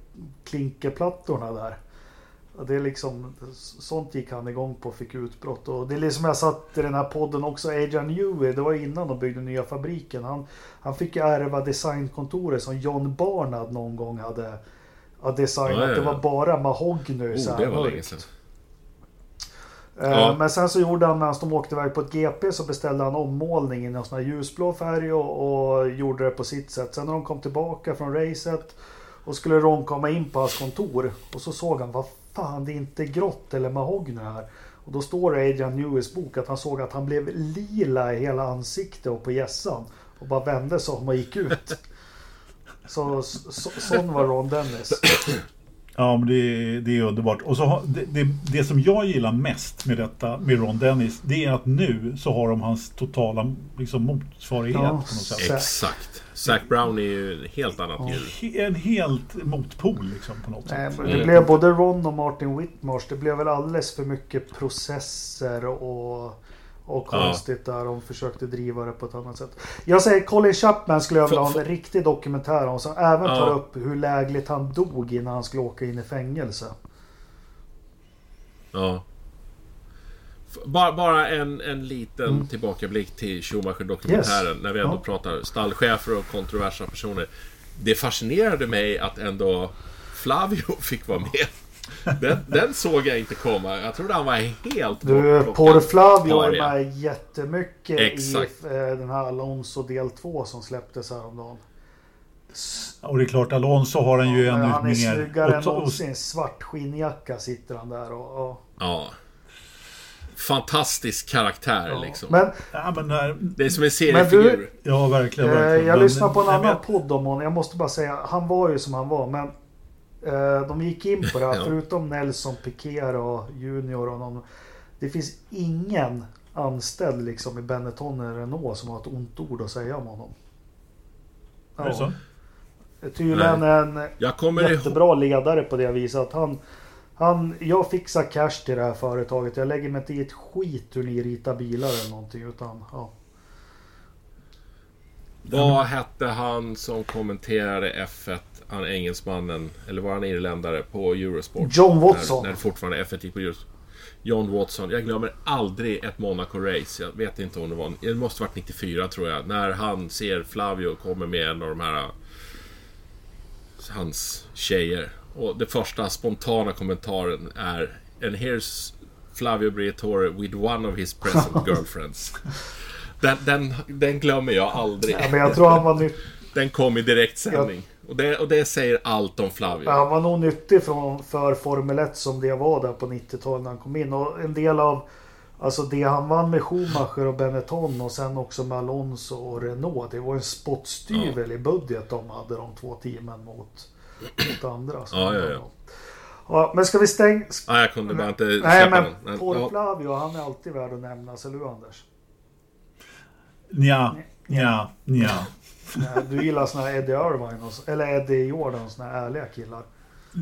klinkerplattorna där. Det är liksom, sånt gick han igång på och fick utbrott. Och det är liksom jag satt i den här podden också, Adrian Newey, det var innan de byggde nya fabriken. Han, han fick ju ärva designkontoret som John Barnard någon gång hade, designat. Ja, ja, ja. Det var bara mahogny. Oh, det var länge sedan. Eh, Ja. Men sen så gjorde han medan de åkte iväg på ett GP så beställde han ommålning i någon sån här ljusblå färg och, och gjorde det på sitt sätt. Sen när de kom tillbaka från racet och skulle Ron komma in på hans kontor och så såg han vad fan det är inte grått eller mahogny här. Och då står det i Adrian Neweys bok att han såg att han blev lila i hela ansiktet och på hjässan. Och bara vände sig om och gick ut. (laughs) Så, så, sån var Ron Dennis. (clears throat) Ja, men det, det är underbart. Och så har, det, det, det som jag gillar mest med detta, med Ron Dennis, det är att nu så har de hans totala liksom, motsvarighet Ja, på något sätt. Exakt. Zac Brown är ju ett helt annat Ja. He- En helt motpol liksom på något Nej, sätt. det Mm. blev både Ron och Martin Whitmarsh. Det blev väl alldeles för mycket processer och, och Ja. konstigt där. De försökte driva det på ett annat sätt. Jag säger Colin Chapman skulle jag vilja ha en riktig dokumentär om. Som även tar Ja. upp hur lägligt han dog innan han skulle åka in i fängelse. Ja. Bara, bara en, en liten tillbakablick till Schumacher-dokumentären. Yes. När vi ändå Ja. pratar stallchefer och kontroversa personer. Det fascinerade mig att ändå Flavio (laughs) fick vara med. Den, den såg jag inte komma. Jag trodde han var helt Du, Paul Flavio är med jättemycket Exakt. i eh, den här Alonso del 2 som släpptes häromdagen. Och det är klart, Alonso har han ju Men ännu han är mer... snyggare än någonsin. Svart skinnjacka sitter han där och... och Ja. Fantastisk karaktär ja. liksom. Men Ja, men, där- det är som en seriefigur. ja, verkligen. Eh, verkligen. jag Men- lyssnade på en nej, annan podd om honom. Jag måste bara säga, han var ju som han var. Men eh, de gick in på det här, (laughs) Ja. förutom Nelson Piquet och Junior och någon. Det finns ingen anställd liksom i Benetton eller Renault som har ett ont ord att säga om honom. Är det så? Tydligen en Jag kommer ihåg... jättebra ledare på det viset. Att han, han, jag fixar cash till det här företaget. Jag lägger mig inte i ett skit hur ni ritar bilar eller någonting. Utan, ja. Vad hette han som kommenterade F1? Han engelsmannen, eller var han irländare, på Eurosport? John Watson. När, när fortfarande F1 gick på Eurosport. John Watson. Jag glömmer aldrig ett Monaco-race. Jag vet inte om det var... Det måste varit 94 tror jag. När han ser Flavio kommer med en av de här... Hans tjejer. Och det första spontana kommentaren är And here's Flavio Briatore with one of his present (laughs) girlfriends. Den, den, den glömmer jag aldrig. Ja, men jag tror han var nytt, Den kom i direktsändning. Och, det, och det säger allt om Flavio. Han var nog nyttig från, för Formel 1 som det var där på 90-talet när han kom in. Och en del av Alltså det han vann med Schumacher och Benetton och sen också med Alonso och Renault. Det var en spottstyvel i budget de hade de två teamen mot, mot andra. Så- Ja, ja, ja. ja. Men ska vi stänga... Nej, jag kunde bara inte Nej men den. Men, Paul. Flavio han är alltid värd att nämnas, eller hur Anders? Nja, nja, nja. Du gillar såna här Eddie Irvine, och, eller Eddie Jordan, såna här ärliga killar.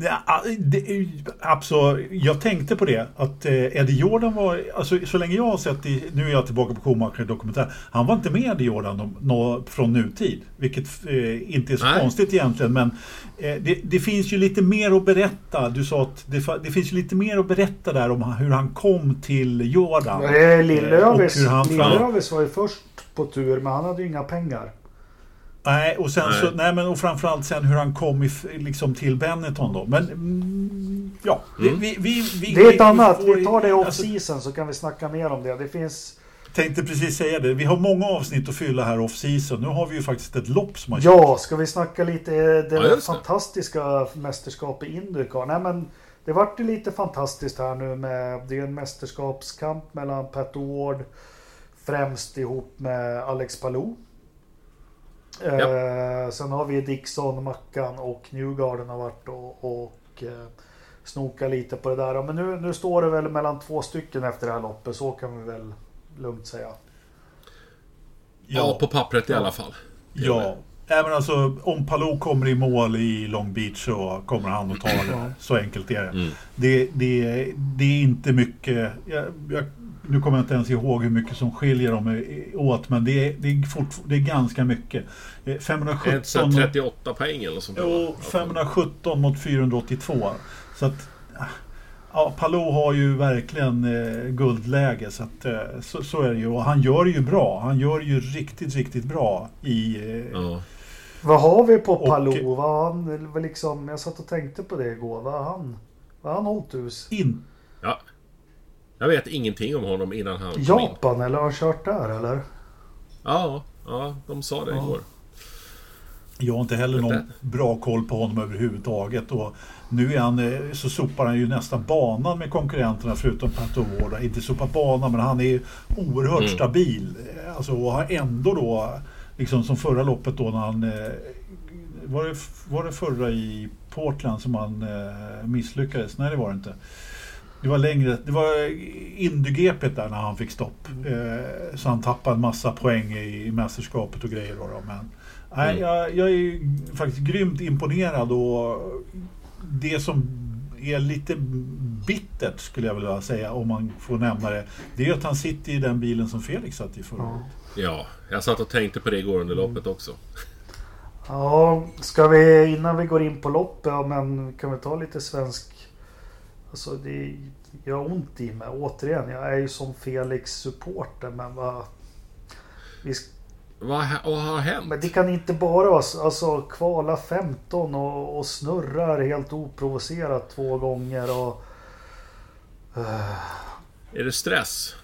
Ja, det, är ju- alltså, jag tänkte på det, att eh, Eddie Jordan var, alltså, så länge jag har sett, i, nu är jag tillbaka på Schumacher dokumentär, han var inte med Eddie Jordan om, nå, från nutid. Vilket eh, inte är så Nej. konstigt egentligen, men eh, det, det finns ju lite mer att berätta. Du sa att det, det finns ju lite mer att berätta där om hur han kom till Jordan. Eh, Eh, Lillövis var ju först på tur, men han hade ju inga pengar. Nej, och sen Nej. så, nej men och framförallt sen hur han kom i, liksom till Benetton då. Men mm, ja, vi, Mm. vi, vi, vi, Det är ett vi annat, vi tar det alltså, off-season så kan vi snacka mer om det. Det finns... Tänkte precis säga det. Vi har många avsnitt att fylla här off-season. Nu har vi ju faktiskt ett lopp som har Ja, ska vi snacka lite det Ja, det. fantastiska mästerskapet i Indycar? Nej men det vart ju lite fantastiskt här nu med, det är en mästerskapskamp mellan Pat Ward främst ihop med Alex Palou. Eh, sen har vi Dixon, Mackan och Newgarden har varit och, och eh, snoka lite på det där. Men nu, nu står det väl mellan två stycken efter det här loppet, så kan vi väl lugnt säga. ja, på pappret i alla fall. Ja, Nej, men alltså, om Palou kommer i mål i Long Beach så kommer han att ta det. Så enkelt är det. Mm. Det, det, det är inte mycket. Jag, jag, nu kommer jag inte ens ihåg hur mycket som skiljer dem åt, men det är, det är, fort, det är ganska mycket. Eh, 517, Ett så här 38 poäng eller sånt jo, va? 517 mot 482. Så att ja, Palou har ju verkligen eh, guldläge. Så, att, eh, så, så är det ju. Och han gör det ju bra. Han gör det ju riktigt, riktigt bra i... Eh, Ja. Vad har vi på Och- Palou? Vad har han, vad liksom, jag satt och tänkte på det igår. Vad har han? Vad han hållit hus? in, ja. Jag vet ingenting om honom innan han kom in. Japan eller har han kört där eller? Ja, ja, de sa det Ja. igår. Jag har inte heller någon bra koll på honom överhuvudtaget. Och nu är han, eh, så sopar han ju nästan banan med konkurrenterna förutom Pato Ward. Inte sopa banan men han är oerhört Mm. stabil. Eh, Alltså, och har ändå då, liksom som förra loppet då när han... eh, Var det, var det förra i Portland som han misslyckades? Nej det var det inte. Det var längre, det var Indy-GP där när han fick stopp. Eh, så han tappade en massa poäng i, i mästerskapet och grejer. Då, då. Men, nej, Mm. jag, jag är faktiskt grymt imponerad och det som är lite bittert skulle jag vilja säga om man får nämna det. Det är att han sitter i den bilen som Felix satt i förra Ja. året. Ja, jag satt och tänkte på det igår under loppet också. Ja, ska vi innan vi går in på loppet, ja, men kan vi ta lite svensk... Alltså det gör ont i mig. Återigen, jag är ju som Felix supporter men vad... Vi, Vad, ha- vad har hänt? men det kan inte bara vara så- alltså kvala 15 och, och snurrar helt oprovocerat två gånger och... eh, Är det stress?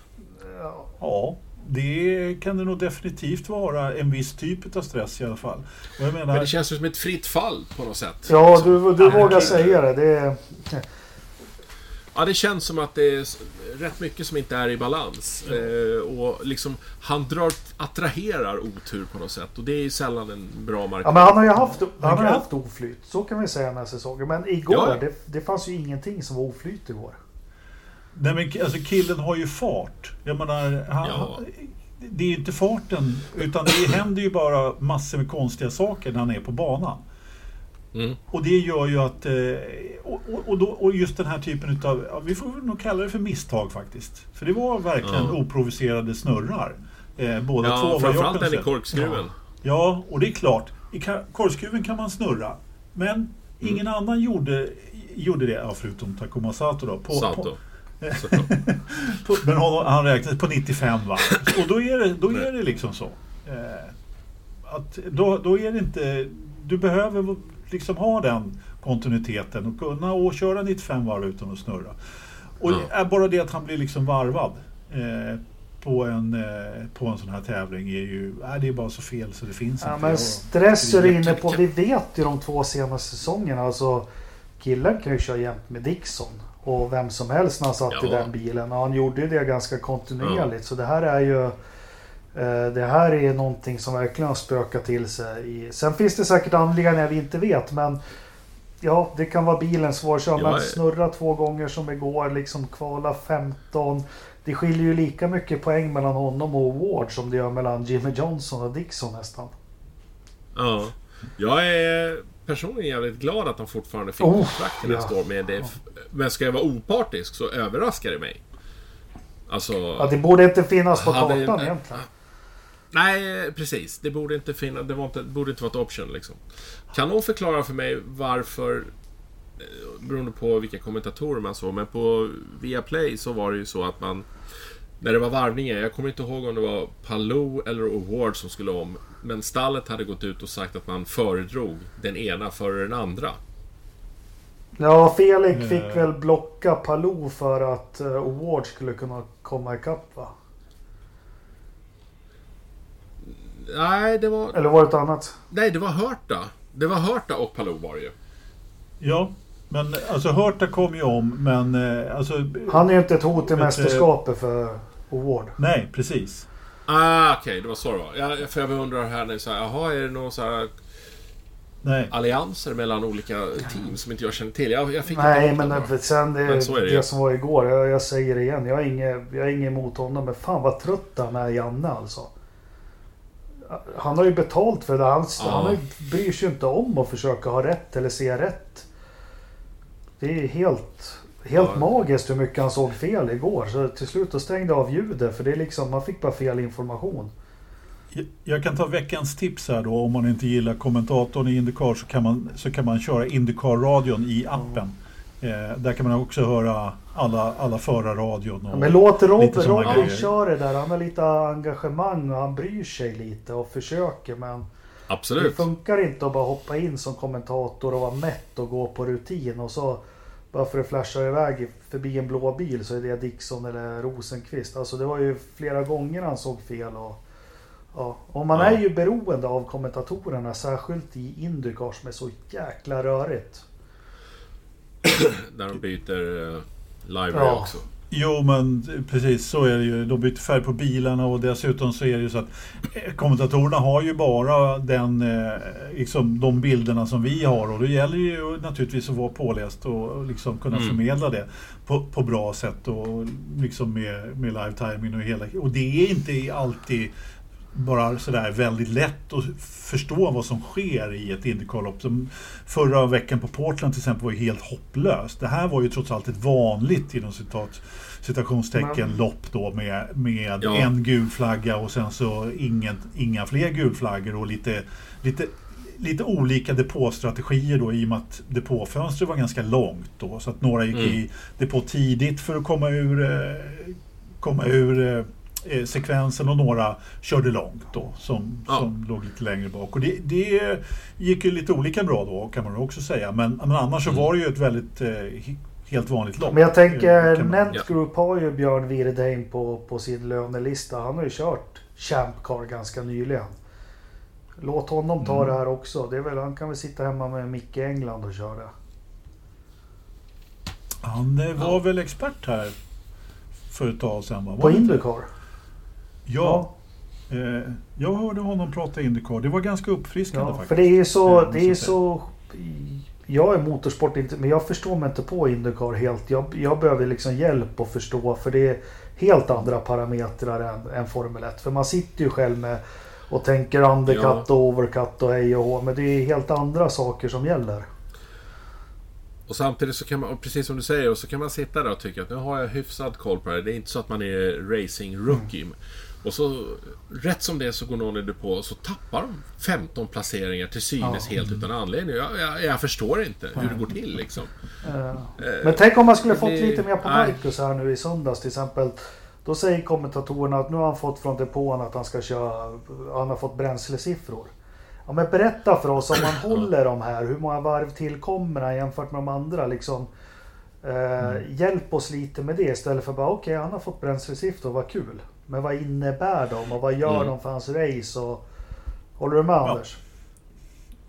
ja. Ja, det kan det nog definitivt vara en viss typ av stress i alla fall. Och jag menar, Men det känns ju som ett fritt fall på något sätt. Ja, du, du vågar säga det. det är, Ja, det känns som att det är rätt mycket som inte är i balans. Eh, och liksom, han drar, attraherar otur på något sätt. Och det är ju sällan en bra ja, marknad. men han har ju haft, han har haft oflyt. Så kan vi säga den här säsongen. Men igår, Ja. det, det fanns ju ingenting som var oflyt igår. Nej men alltså killen har ju fart. Jag menar, han, Ja. han- det är ju inte farten utan det händer ju bara massor med konstiga saker när han är på banan. Mm. Och det gör ju att... eh, Och, och, och, då, och just den här typen utav, ja, vi får nog kalla det för misstag faktiskt. För det var verkligen Ja. oprovocerade snurrar. Eh, båda två Ja, jag framförallt den i korkskruven. Ja, och det är klart. I korkskruven kan man snurra. Men ingen annan gjorde, gjorde det, ja, förutom Takuma Sato då. På, Sato. På, (laughs) men han, han räknade på 95 va? Och då är det, då är det liksom så. Eh, att då, då är det inte... Du behöver liksom ha den kontinuiteten och kunna och köra 95 varv utan att snurra. Och Ja. är bara det att han blir liksom varvad eh, på, en, eh, på en sån här tävling är ju... Äh, det är bara så fel så det finns Ja, inte. men stress är du inne på. Vi vet ju de två senaste säsongerna. Alltså, killen kan ju köra jämt med Dixon. Och vem som helst när han satt i Ja. den bilen. Och han gjorde ju det ganska kontinuerligt. Så det här är ju... eh, Det här är någonting som verkligen har spökat till sig. Sen finns det säkert anledningar vi inte vet. Men ja, det kan vara bilen svårkörd. Ja, Men snurra två gånger som igår. Liksom kvala 15. Det skiljer ju lika mycket poäng mellan honom och Ward som det gör mellan Jimmy Johnson och Dixon nästan. Ja. Jag är personligen jävligt glad att han fortfarande fick Oh, kontrakt till ja. nästa år. Men, det, men ska jag vara opartisk så överraskar det mig. Alltså... Ja, det borde inte finnas på kartan egentligen. Nej, precis. Det borde inte finnas. Det var inte, borde inte vara ett option liksom. Kan någon förklara för mig varför... eh, Beroende på vilka kommentatorer man såg, men på Viaplay så var det ju så att man... När det var varvningar, jag kommer inte ihåg om det var Palou eller Award som skulle om. Men stallet hade gått ut och sagt att man föredrog den ena före den andra. Ja, Felix fick Eh. väl blocka Palou för att uh, Award skulle kunna komma ikapp va? Nej, det var... Eller var det ett annat? Nej, det var Hörta. Det var Hörta och Palou var det ju. Ja, men alltså Hörta kom ju om, men eh, alltså... Han är ju inte ett hot i mästerskapet för Award. Nej, precis. Ah, okej, det var så det var. Ja, för jag undrar här nu så här, jaha, är det någon så här Nej. allianser mellan olika team som inte jag känner till? Jag, jag fick Nej, men sen det, Men det det, som var igår. Jag, jag säger det igen. Jag är inget, jag är inget emot honom. Men fan vad trött han är, Janne alltså. Han har ju betalt för det. Han, Ja. han bryr sig ju inte om att försöka ha rätt eller se rätt. Det är helt, helt Ja. magiskt hur mycket han såg fel igår. Så till slut då stängde av ljudet för det är liksom, man fick bara fel information. Jag- Jag kan ta veckans tips här då. Om man inte gillar kommentatorn i Indycar så kan man, så kan man köra Indycar-radion i appen. Eh, där kan man också höra alla, alla förarradion. Och, Men låt Robin grejer. köra det där. Han har lite engagemang och han bryr sig lite och försöker men det Absolut. funkar inte att bara hoppa in som kommentator och vara mätt och gå på rutin och så bara för att flasha iväg förbi en blå bil så är det Dixon eller Rosenqvist. Alltså det var ju flera gånger han såg fel och ja. Och man Ja. är ju beroende av kommentatorerna särskilt i Indycar som är så jäkla rörigt. (coughs) När de byter uh, library Ja. också. Jo men precis så är det ju. De byter färg på bilarna och dessutom så är det ju så att eh, kommentatorerna har ju bara den, eh, liksom, de bilderna som vi har och det gäller ju naturligtvis att vara påläst och liksom kunna Mm. förmedla det på, på bra sätt och liksom med, med live timing och hela. Och det är inte alltid bara sådär väldigt lätt att förstå vad som sker i ett Indycar-lopp. Förra veckan på Portland till exempel var ju helt hopplöst. Det här var ju trots allt ett vanligt inom citat, citationstecken lopp då med, med Ja. en gul flagga och sen så ingen, inga fler gulflaggor och lite, lite, lite olika depåstrategier då i och med att depåfönstret var ganska långt då. Så att några gick Mm. i depå tidigt för att komma ur, eh, komma ur eh, sekvensen och några körde långt då som, Ja. som låg lite längre bak. Och det, det gick ju lite olika bra då kan man också säga. Men, men annars så Mm. var det ju ett väldigt eh, he- helt vanligt lopp. Men jag tänker Eh, Nent Group har ju Björn Wirdheim på, på sin lönelista. Han har ju kört Champ Car ganska nyligen. Låt honom ta Mm. det här också. Det är väl, han kan väl sitta hemma med Micke England och köra. Han var Ja. väl expert här för ett tag sedan va? Var På? Indycar? Ja. Eh, jag hörde honom prata Indycar. Det var ganska uppfriskande Ja, faktiskt. för det är så... Eh, Det är så jag är motorsport men jag förstår mig inte på Indycar helt. Jag, jag behöver liksom hjälp att förstå för det är helt andra parametrar än, än Formel 1. För man sitter ju själv med och tänker undercut Ja. och overcut och hej och hå. Men det är helt andra saker som gäller. Och samtidigt så kan man, precis som du säger, och så kan man sitta där och tycka att nu har jag hyfsad koll på det. Det är inte så att man är racing rookie. Och så rätt som det så går någon i depå och så tappar de 15 placeringar till synes Ja. helt utan anledning. Jag, jag, jag förstår inte hur det går till liksom. Eh, Eh, Men tänk om man skulle det fått blir- lite mer på nej. Marcus här nu i söndags till exempel. Då säger kommentatorerna att nu har han fått från depån att han ska köra, han har fått bränslesiffror. Ja men berätta för oss om man (clears throat) håller de här, hur många varv tillkommer han jämfört med de andra liksom. Eh, Hjälp oss lite med det istället för bara okej han har fått bränslesiffror, vad kul. Men vad innebär de och vad gör Mm. de för hans race? Och, håller du med Anders?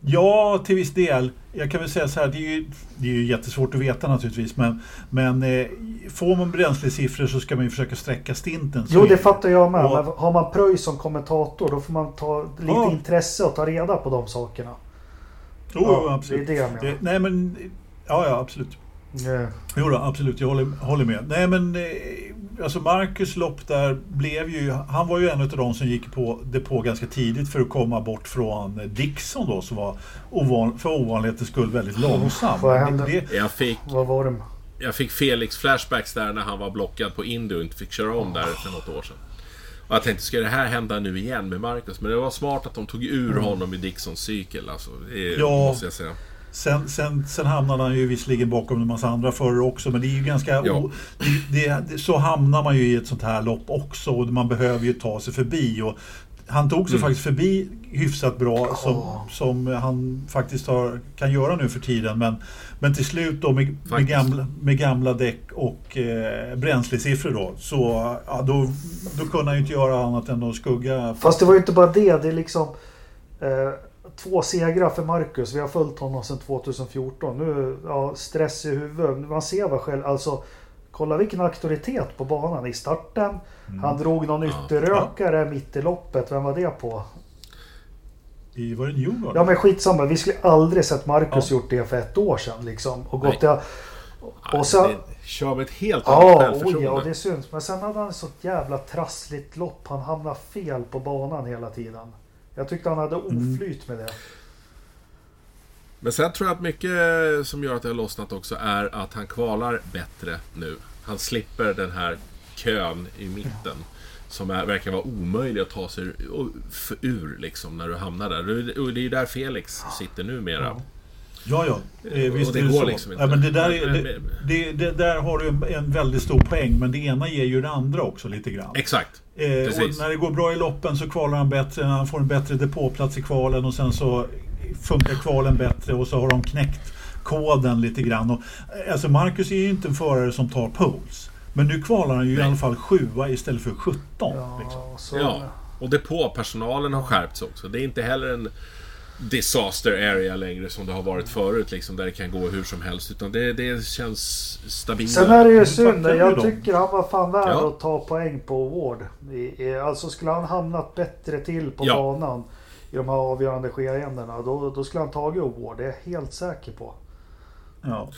Ja, till viss del. Jag kan väl säga så här, det är ju, det är ju jättesvårt att veta naturligtvis. Men, men eh, får man bränslesiffror så ska man ju försöka sträcka stinten. Jo är det fattar jag med. Och- Men har man Pröjs som kommentator då får man ta lite Ja. intresse och ta reda på de sakerna. Jo, Ja, absolut. det är det jag menar. Det- nej, men... Ja, ja, absolut. Eh, Jo då, absolut, jag håller, håller med. Nej men eh, alltså Marcus lopp där blev ju, han var ju en av de som gick på depå ganska tidigt för att komma bort från Dixon då som var ovan, för ovanlighetens skull väldigt långsam. vad hände? Det, det, Jag fick, vad var det? jag fick Felix flashbacks där när han var blockad på Indy och inte fick köra om där för något år sedan. Och jag tänkte, ska det här hända nu igen med Marcus? Men det var smart att de tog ur honom i Dixons cykel. Alltså, det Ja. måste jag säga. Sen, sen, sen hamnade han ju visserligen bakom en massa andra förare också men det är ju ganska... Ja. O, det, det, så hamnar man ju i ett sånt här lopp också och man behöver ju ta sig förbi. Och, han tog sig Mm. faktiskt förbi hyfsat bra som, Ja. som han faktiskt har, kan göra nu för tiden. Men, men till slut då med, med, gamla, med gamla däck och eh, bränslesiffror då. Så ja, då, då kunde han ju inte göra annat än att skugga. Fast det var ju inte bara det. Det är liksom eh, två segrar för Marcus. Vi har följt honom sedan 2014. Nu, ja, stress i huvudet. Man ser vad själv, alltså Kolla vilken auktoritet på banan i starten. Han drog någon Ja. ytterrökare mitt i loppet. Vem var det på? I, var det Newgarden? Ja men skitsamma. Vi skulle aldrig sett Marcus Ja. gjort det för ett år sedan liksom. Och Nej. gått till... Och sen... Det- Kör med ett helt annat Ja, självförtroende. ja, det syns. Men sen hade han ett sånt jävla trassligt lopp. Han hamnade fel på banan hela tiden. Jag tyckte han hade oflyt med det. Men sen tror jag att mycket som gör att det har lossnat också är att han kvalar bättre nu. Han slipper den här kön i mitten. Som är, verkar vara omöjlig att ta sig ur, ur liksom, när du hamnar där. Och det är ju där Felix sitter numera. Ja. Ja, ja. Eh, visst och det det går så. liksom inte. Ja, men det där, är, det, det, det där har du en, en väldigt stor poäng, men det ena ger ju det andra också lite grann. Exakt. Eh, och när det går bra i loppen så kvalar han bättre, han får en bättre depåplats i kvalen och sen så funkar kvalen bättre och så har de knäckt koden lite grann. Och, alltså Marcus är ju inte en förare som tar poles. Men nu kvalar han ju Nej. i alla fall sjua istället för 17. Ja, liksom. ja. och depåpersonalen har skärpts också. Det är inte heller en disaster area längre som det har varit förut. Liksom, där det kan gå hur som helst. Utan det, det känns stabilt. Sen är det ju synd. Jag tycker han var fan värd ja. att ta poäng på Ward. Alltså skulle han hamnat bättre till på ja. banan i de här avgörande skeendena. Då, då skulle han tagit Award. Det är jag helt säker på. Ja.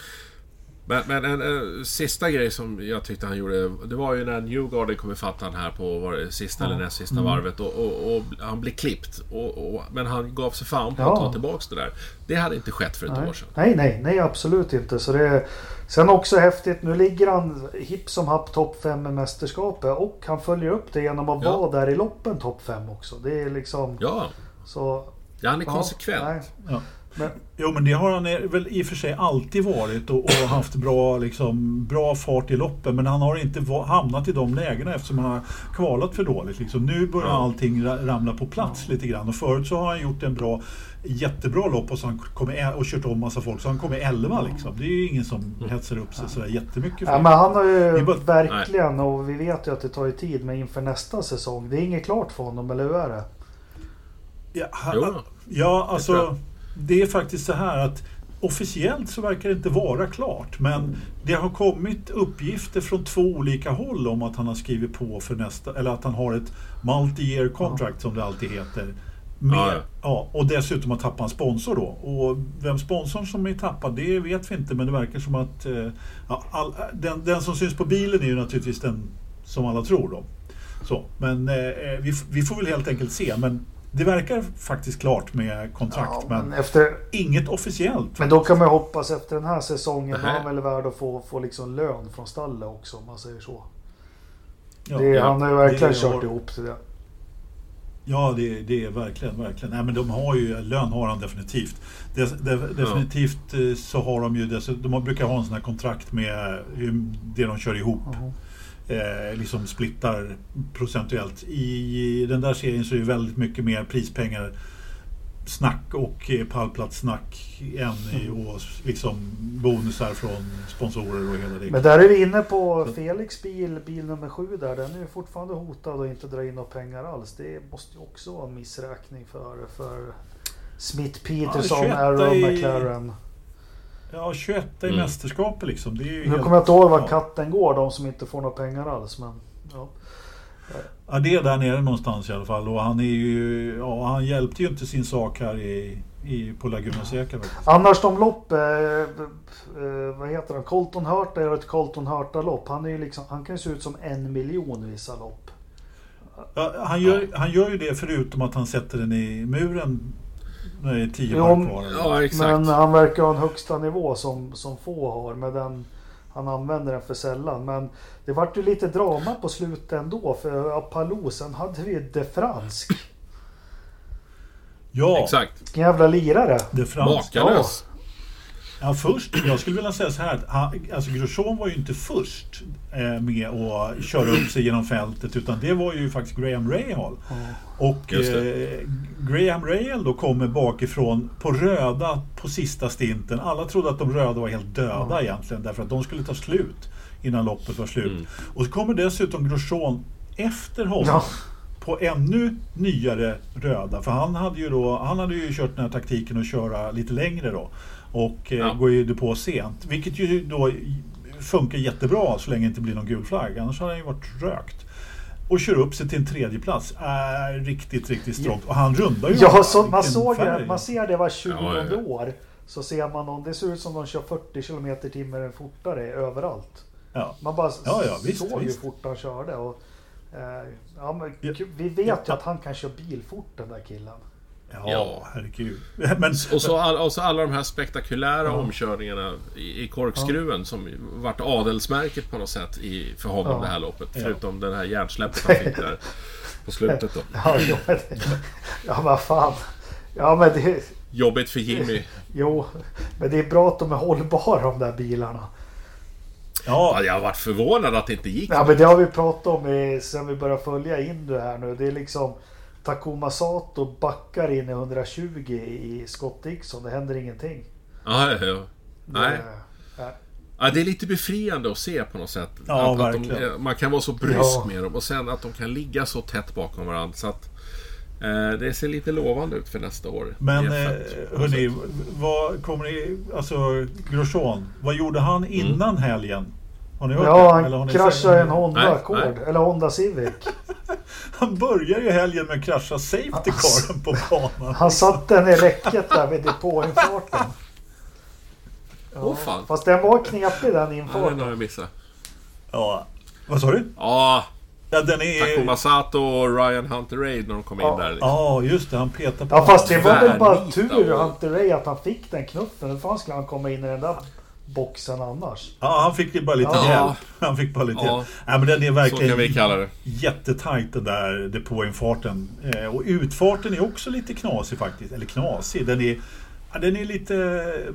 Men, men en, en, sista grej som jag tyckte han gjorde, det var ju när Newgarden kom ifatt han här på var det sista ja. eller näst sista mm. varvet och, och, och, han blev klippt. Och, men han gav sig fan på ja. att ta tillbaks det där. Det hade inte skett för ett nej. år sedan. Nej, nej, nej absolut inte. Så det är, sen också häftigt, nu ligger han hipp som happ topp 5 i mästerskapet och han följer upp det genom att ja. vara där i loppen topp 5 också. Det är liksom... Ja. Så, ja, han är konsekvent. Ja. Men, jo men det har han väl i och för sig alltid varit och, och haft bra, liksom, bra fart i loppen. Men han har inte hamnat i de lägena eftersom han har kvalat för dåligt. Liksom. Nu börjar ja. allting ramla på plats lite grann. Och förut så har han gjort en bra, jättebra lopp och, så han kommer, och kört om massa folk. Så han kommer 11 liksom. Det är ju ingen som mm. hetsar upp sig sådär jättemycket. För ja, men han har ju bara, verkligen, och vi vet ju att det tar ju tid med inför nästa säsong. Det är inget klart för honom, eller hur är det? Ja, han, ja alltså det är faktiskt så här att officiellt så verkar det inte vara klart. Men det har kommit uppgifter från två olika håll om att han har skrivit på för nästa, eller att han har ett multi-year contract ja. som det alltid heter. Med, ja, ja. ja, och dessutom har tappat en sponsor då. Och vem sponsorn som är tappad, det vet vi inte. Men det verkar som att eh, ja, all, den, den som syns på bilen är ju naturligtvis den som alla tror då. Så, men eh, eh vi, vi får väl helt enkelt se. Men det verkar faktiskt klart med kontrakt, ja, men, men efter... inget officiellt. Men då kan man hoppas efter den här säsongen, då är väl värd att få, få liksom lön från stallet också, om man säger så. Ja, det, ja, han har ju verkligen kört har... ihop till det. Ja, det, det, är verkligen, verkligen. Nej, men de har ju, lön har han definitivt. Det, det, definitivt. Eh, så har de ju, de brukar ha en sån här kontrakt med det de kör ihop. Uh -huh eh, liksom splittar procentuellt. I den där serien så är det väldigt mycket mer prispengar snack och eh, pallplatssnack än och liksom bonusar från sponsorer och hela det. Men där är vi inne på Felix bil, bil nummer sju där. Den är ju fortfarande hotad och inte dra in några pengar alls. Det måste ju också vara en missräkning för, för Smith Peterson, ja, Aaron i... McLaren. Ja, 21 i mm. mästerskapet liksom. Det är nu helt, kommer jag inte ihåg var katten går, de som inte får några pengar alls. Men, ja. ja, det är där nere någonstans i alla fall. Och han, är ju, ja, han hjälpte ju inte sin sak här i, i, på Laguna Seca. Annars de lopp, eh, eh, vad heter han, Colton Hurta gör ett Colton Hurta-lopp. Han, liksom, han kan ju se ut som en miljon vissa lopp. Ja, han, gör, han gör ju det förutom att han sätter den i muren det är tio varv kvar. Ja, exakt. Men han verkar ha en högsta nivå som, som få har. Med den, han använder den för sällan. Men det vart ju lite drama på slutet ändå. För Apollo, sen hade vi De Fransk. Ja. Exakt. Vilken jävla lirare. De Fransk. Makalös. Ja. Ja, först, jag skulle vilja säga så här. Han, alltså Grosjean var ju inte först eh, med att köra upp sig genom fältet. Utan det var ju faktiskt Graham Rahal. Mm. Och eh, Graham Rahal då kommer bakifrån på röda på sista stinten. Alla trodde att de röda var helt döda mm. egentligen. Därför att de skulle ta slut innan loppet var slut. Mm. Och så kommer dessutom Grosjean efter honom. Ja på ännu nyare röda. För han hade ju då, han hade ju kört den här taktiken att köra lite längre då. Och eh, ja. går ju på sent. Vilket ju då funkar jättebra så länge det inte blir någon gul flagg. Annars hade han ju varit rökt. Och kör upp sig till en tredje plats är riktigt, riktigt strångt. Och han rundar ju. Ja, så, man, såg det, man ser det var 20 ja, ja. år. Så ser man om det ser ut som de kör 40 km timmen fortare överallt. Ja. Man bara ja, ja, visst, såg visst. hur fort han körde. Och, Eh, ja, men vi vet ju att han kan köra bil fort den där killen. Ja, Ja. herregud. (laughs) Men, Och så, all, och så alla de här spektakulära omkörningarna i, i korkskruven som ju vart adelsmärket på något sätt i, för honom Ja. det här loppet. Förutom den här hjärnsläppet han fick där på slutet då. (laughs) Ja, det, ja men fan. Ja men det... Jobbigt för Jimmy. (laughs) Jo, men det är bra att de är hållbara de där bilarna. ja, Ja, jag har varit förvånad att det inte gick. Ja men det har vi pratat om i, sen vi började följa in det här nu. Det är liksom Takuma Sato backar in i 120 i Scott Dixon. Det händer ingenting. Ja, ja, ja. Nej. Det, Ja, det är lite befriande att se på något sätt. Ja, att, att de, verkligen. man kan vara så brysk Ja. med dem och sen att de kan ligga så tätt bakom varandra. Så att, eh, det ser lite lovande ut för nästa år. men eh, F1 på något hörni, vad kommer ni... Alltså, Grosjean, vad gjorde han innan helgen? Har ni hört ja, det? Eller har han ni kraschade en Honda Nej, Accord. nej. Eller Honda Civic. (laughs) Han börjar ju helgen med att krascha safety caren på banan. Han satte den i räcket där vid depåinfarten. (laughs) Åh fan. Fast den var knepig den Ja, den infarten. har jag missat. Ja. Vad sa du? Ja, Ja, den är... Takuma Sato och Ryan Hunter Raid när de kom in Ja. där. Liksom. Ja, just det. Han petar på Ja fast det var väl bara tur och- Hunter Ray att han fick den knuffen. Hur fan skulle han komma in i den där boxen annars? Ja, han fick ju bara lite Ja. hjälp. Han fick bara lite Ja. hjälp. Nej, men den är Så verkligen kan vi kalla det. jättetajt den där depåinfarten. Eh, och utfarten är också lite knasig faktiskt. Eller knasig. Den är, ja, den är lite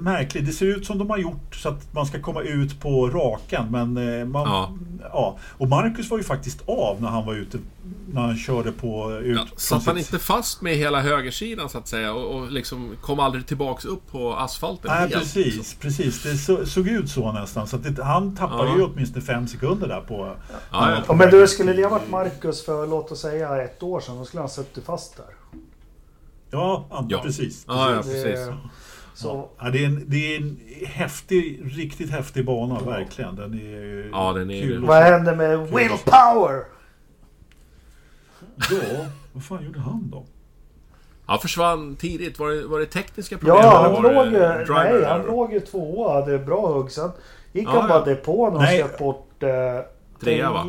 märklig. Det ser ut som de har gjort så att man ska komma ut på rakan. Men eh, man, ja. Ja. Och Marcus var ju faktiskt av när han var ute. När han körde på ut. Ja, satt han sitt- inte fast med hela högersidan så att säga och, och liksom kom aldrig tillbaks upp på asfalten Nej, helt, precis. liksom. precis. Det så, såg ut så nästan. Så att det, han tappade Ja. ju åtminstone fem sekunder där på... Ja, ja. Ja, men du, skulle det ha varit Marcus för låt oss säga ett år sedan, då skulle han suttit fast där. Ja, ja, Ja. precis. Ja, ja, precis. Så, Ja, det, är en, det är en häftig, riktigt häftig bana, verkligen. Den är Ja, den är kul. det. vad hände med Willpower? Ja, vad fan gjorde han då? Han försvann tidigt. Var det, var det tekniska problem? Ja, han låg Nej, han låg ju tvåa. Hade bra hugg. Sen gick Ja, han bara ja. depån och Nej. släppte bort... Eh, Trea, va?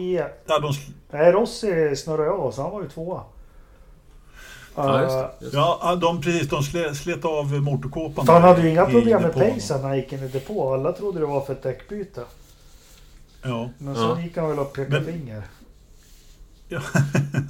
Ja, de, Nej, Rossi snurrade av så han var ju tvåa. Ja, just Eh, det. Just det. ja, de, precis, de slet, slet av motorkåpan. Han hade ju inga problem med pacen när han gick in i depå. Alla trodde det var för ett däckbyte. Ja, Men Ja. så gick han väl och pekade Men- finger. (laughs) ja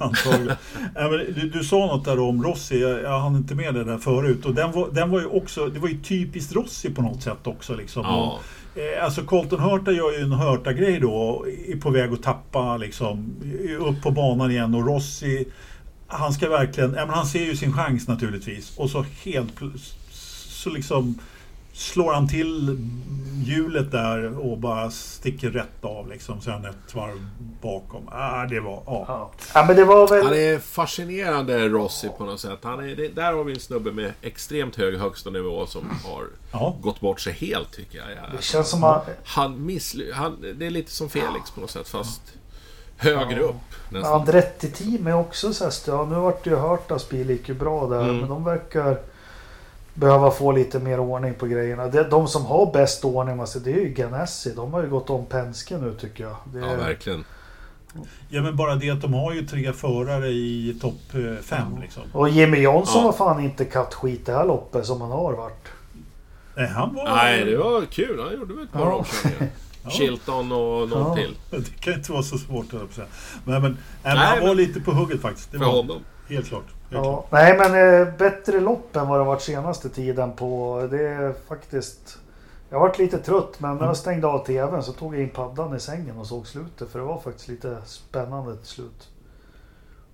antagligen. ja, men du, du sa något där om Rossi, jag, jag hann inte med det där förut. Och den var, den var ju också, det var ju typiskt Rossi på något sätt också. Liksom. Ja. Eh, Alltså Colton Hurta gör ju en Hurta-grej då och är på väg att tappa liksom upp på banan igen och Rossi han ska verkligen, ja, men han ser ju sin chans naturligtvis och så helt så liksom slår han till hjulet där och bara sticker rätt av liksom sen ett varv bakom. Ah, det var, ja. Ja. ja, men det var väl... Han är fascinerande Rossi på något sätt. Han är, det, där har vi en snubbe med extremt hög högsta nivå som har Ja. gått bort sig helt tycker jag. Det känns som att... han missly- han, Det är lite som Felix på något sätt fast högre upp. Nästan. Andretti team är också så här ja, Nu vart det ju Hurtas bil gick ju bra där. Mm. Men de verkar behöva få lite mer ordning på grejerna. De som har bäst ordning alltså, det är ju Ganassi. De har ju gått om Penske nu tycker jag. Det, Ja, verkligen. ja men bara det att de har ju tre förare i topp eh, fem liksom. och Jimmy Johnson Ja. var fan inte kattskit det här loppet som han har varit. Nej, han var... Nej, det var kul. Han gjorde väl ett par Ja. omkörningar. (laughs) Ja. Chilton och någon Ja. till. (laughs) Det kan inte vara så svårt att säga. Men, men, nej, men han var lite på hugget faktiskt. Det För var honom. helt klart. Helt klart. Ja. Nej men eh, bättre lopp än vad det varit senaste tiden på. Det är faktiskt... Jag har varit lite trött men när jag stängde av TVn så tog jag in paddan i sängen och såg slutet. För det var faktiskt lite spännande till slut.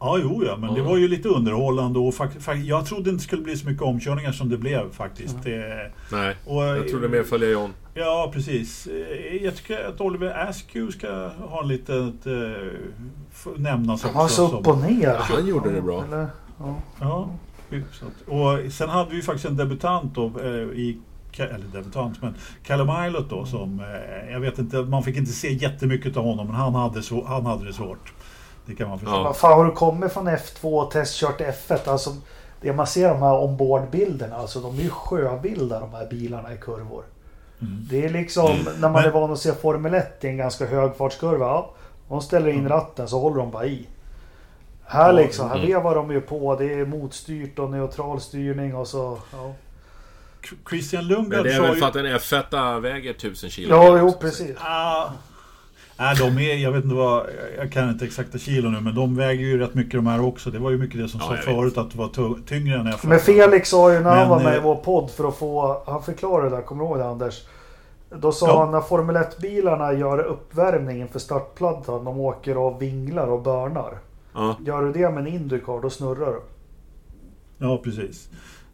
Ja, jo ja, men det Ja. var ju lite underhållande och fakt- fakt- jag trodde inte det skulle bli så mycket omkörningar som det blev faktiskt. Det, Nej, och, jag trodde mer följa John. Ja, precis. Eh, Jag tycker att Oliver Askew ska ha en litet... Eh, f- nämnas Han också. så som- upp och ner. Ja, han gjorde det bra. Eller, ja. Ja. Och sen hade vi faktiskt en debutant då, eh, i eller debutant, men Callum Ilott då som, eh, jag vet inte, man fick inte se jättemycket av honom, men han hade, så, han hade det svårt. Det kan man förstå. Ja. Vad fan har du kommit från F2 och testkört F1? Alltså, det man ser de här ombordbilderna, alltså de är ju sjöbilder de här bilarna i kurvor. Mm. Det är liksom när man Men- är van att se Formel 1 i en ganska hög fartskurva. Ja, de ställer in ratten så håller de bara i. Här Ja, liksom, här mm. vevar de ju på. Det är motstyrt och neutral styrning och så. Ja, Christian Men Lundgren det är väl för att en F1 väger 1000 kilo. ja jo precis. Ah, nej, de är, jag vet inte vad, jag kan inte exakta kilo nu, men de väger ju rätt mycket de här också. Det var ju mycket det som Ja, sa förut att det var tyngre än F1. Men Felix sa ju när han var med i eh, vår podd för att få, han förklarade det där, kommer du ihåg det Anders? Då sa Ja. han när Formel 1-bilarna gör uppvärmning inför startplattan, de åker och vinglar och börnar. Ja. Gör du det med en Indycar, då snurrar du. Ja, precis.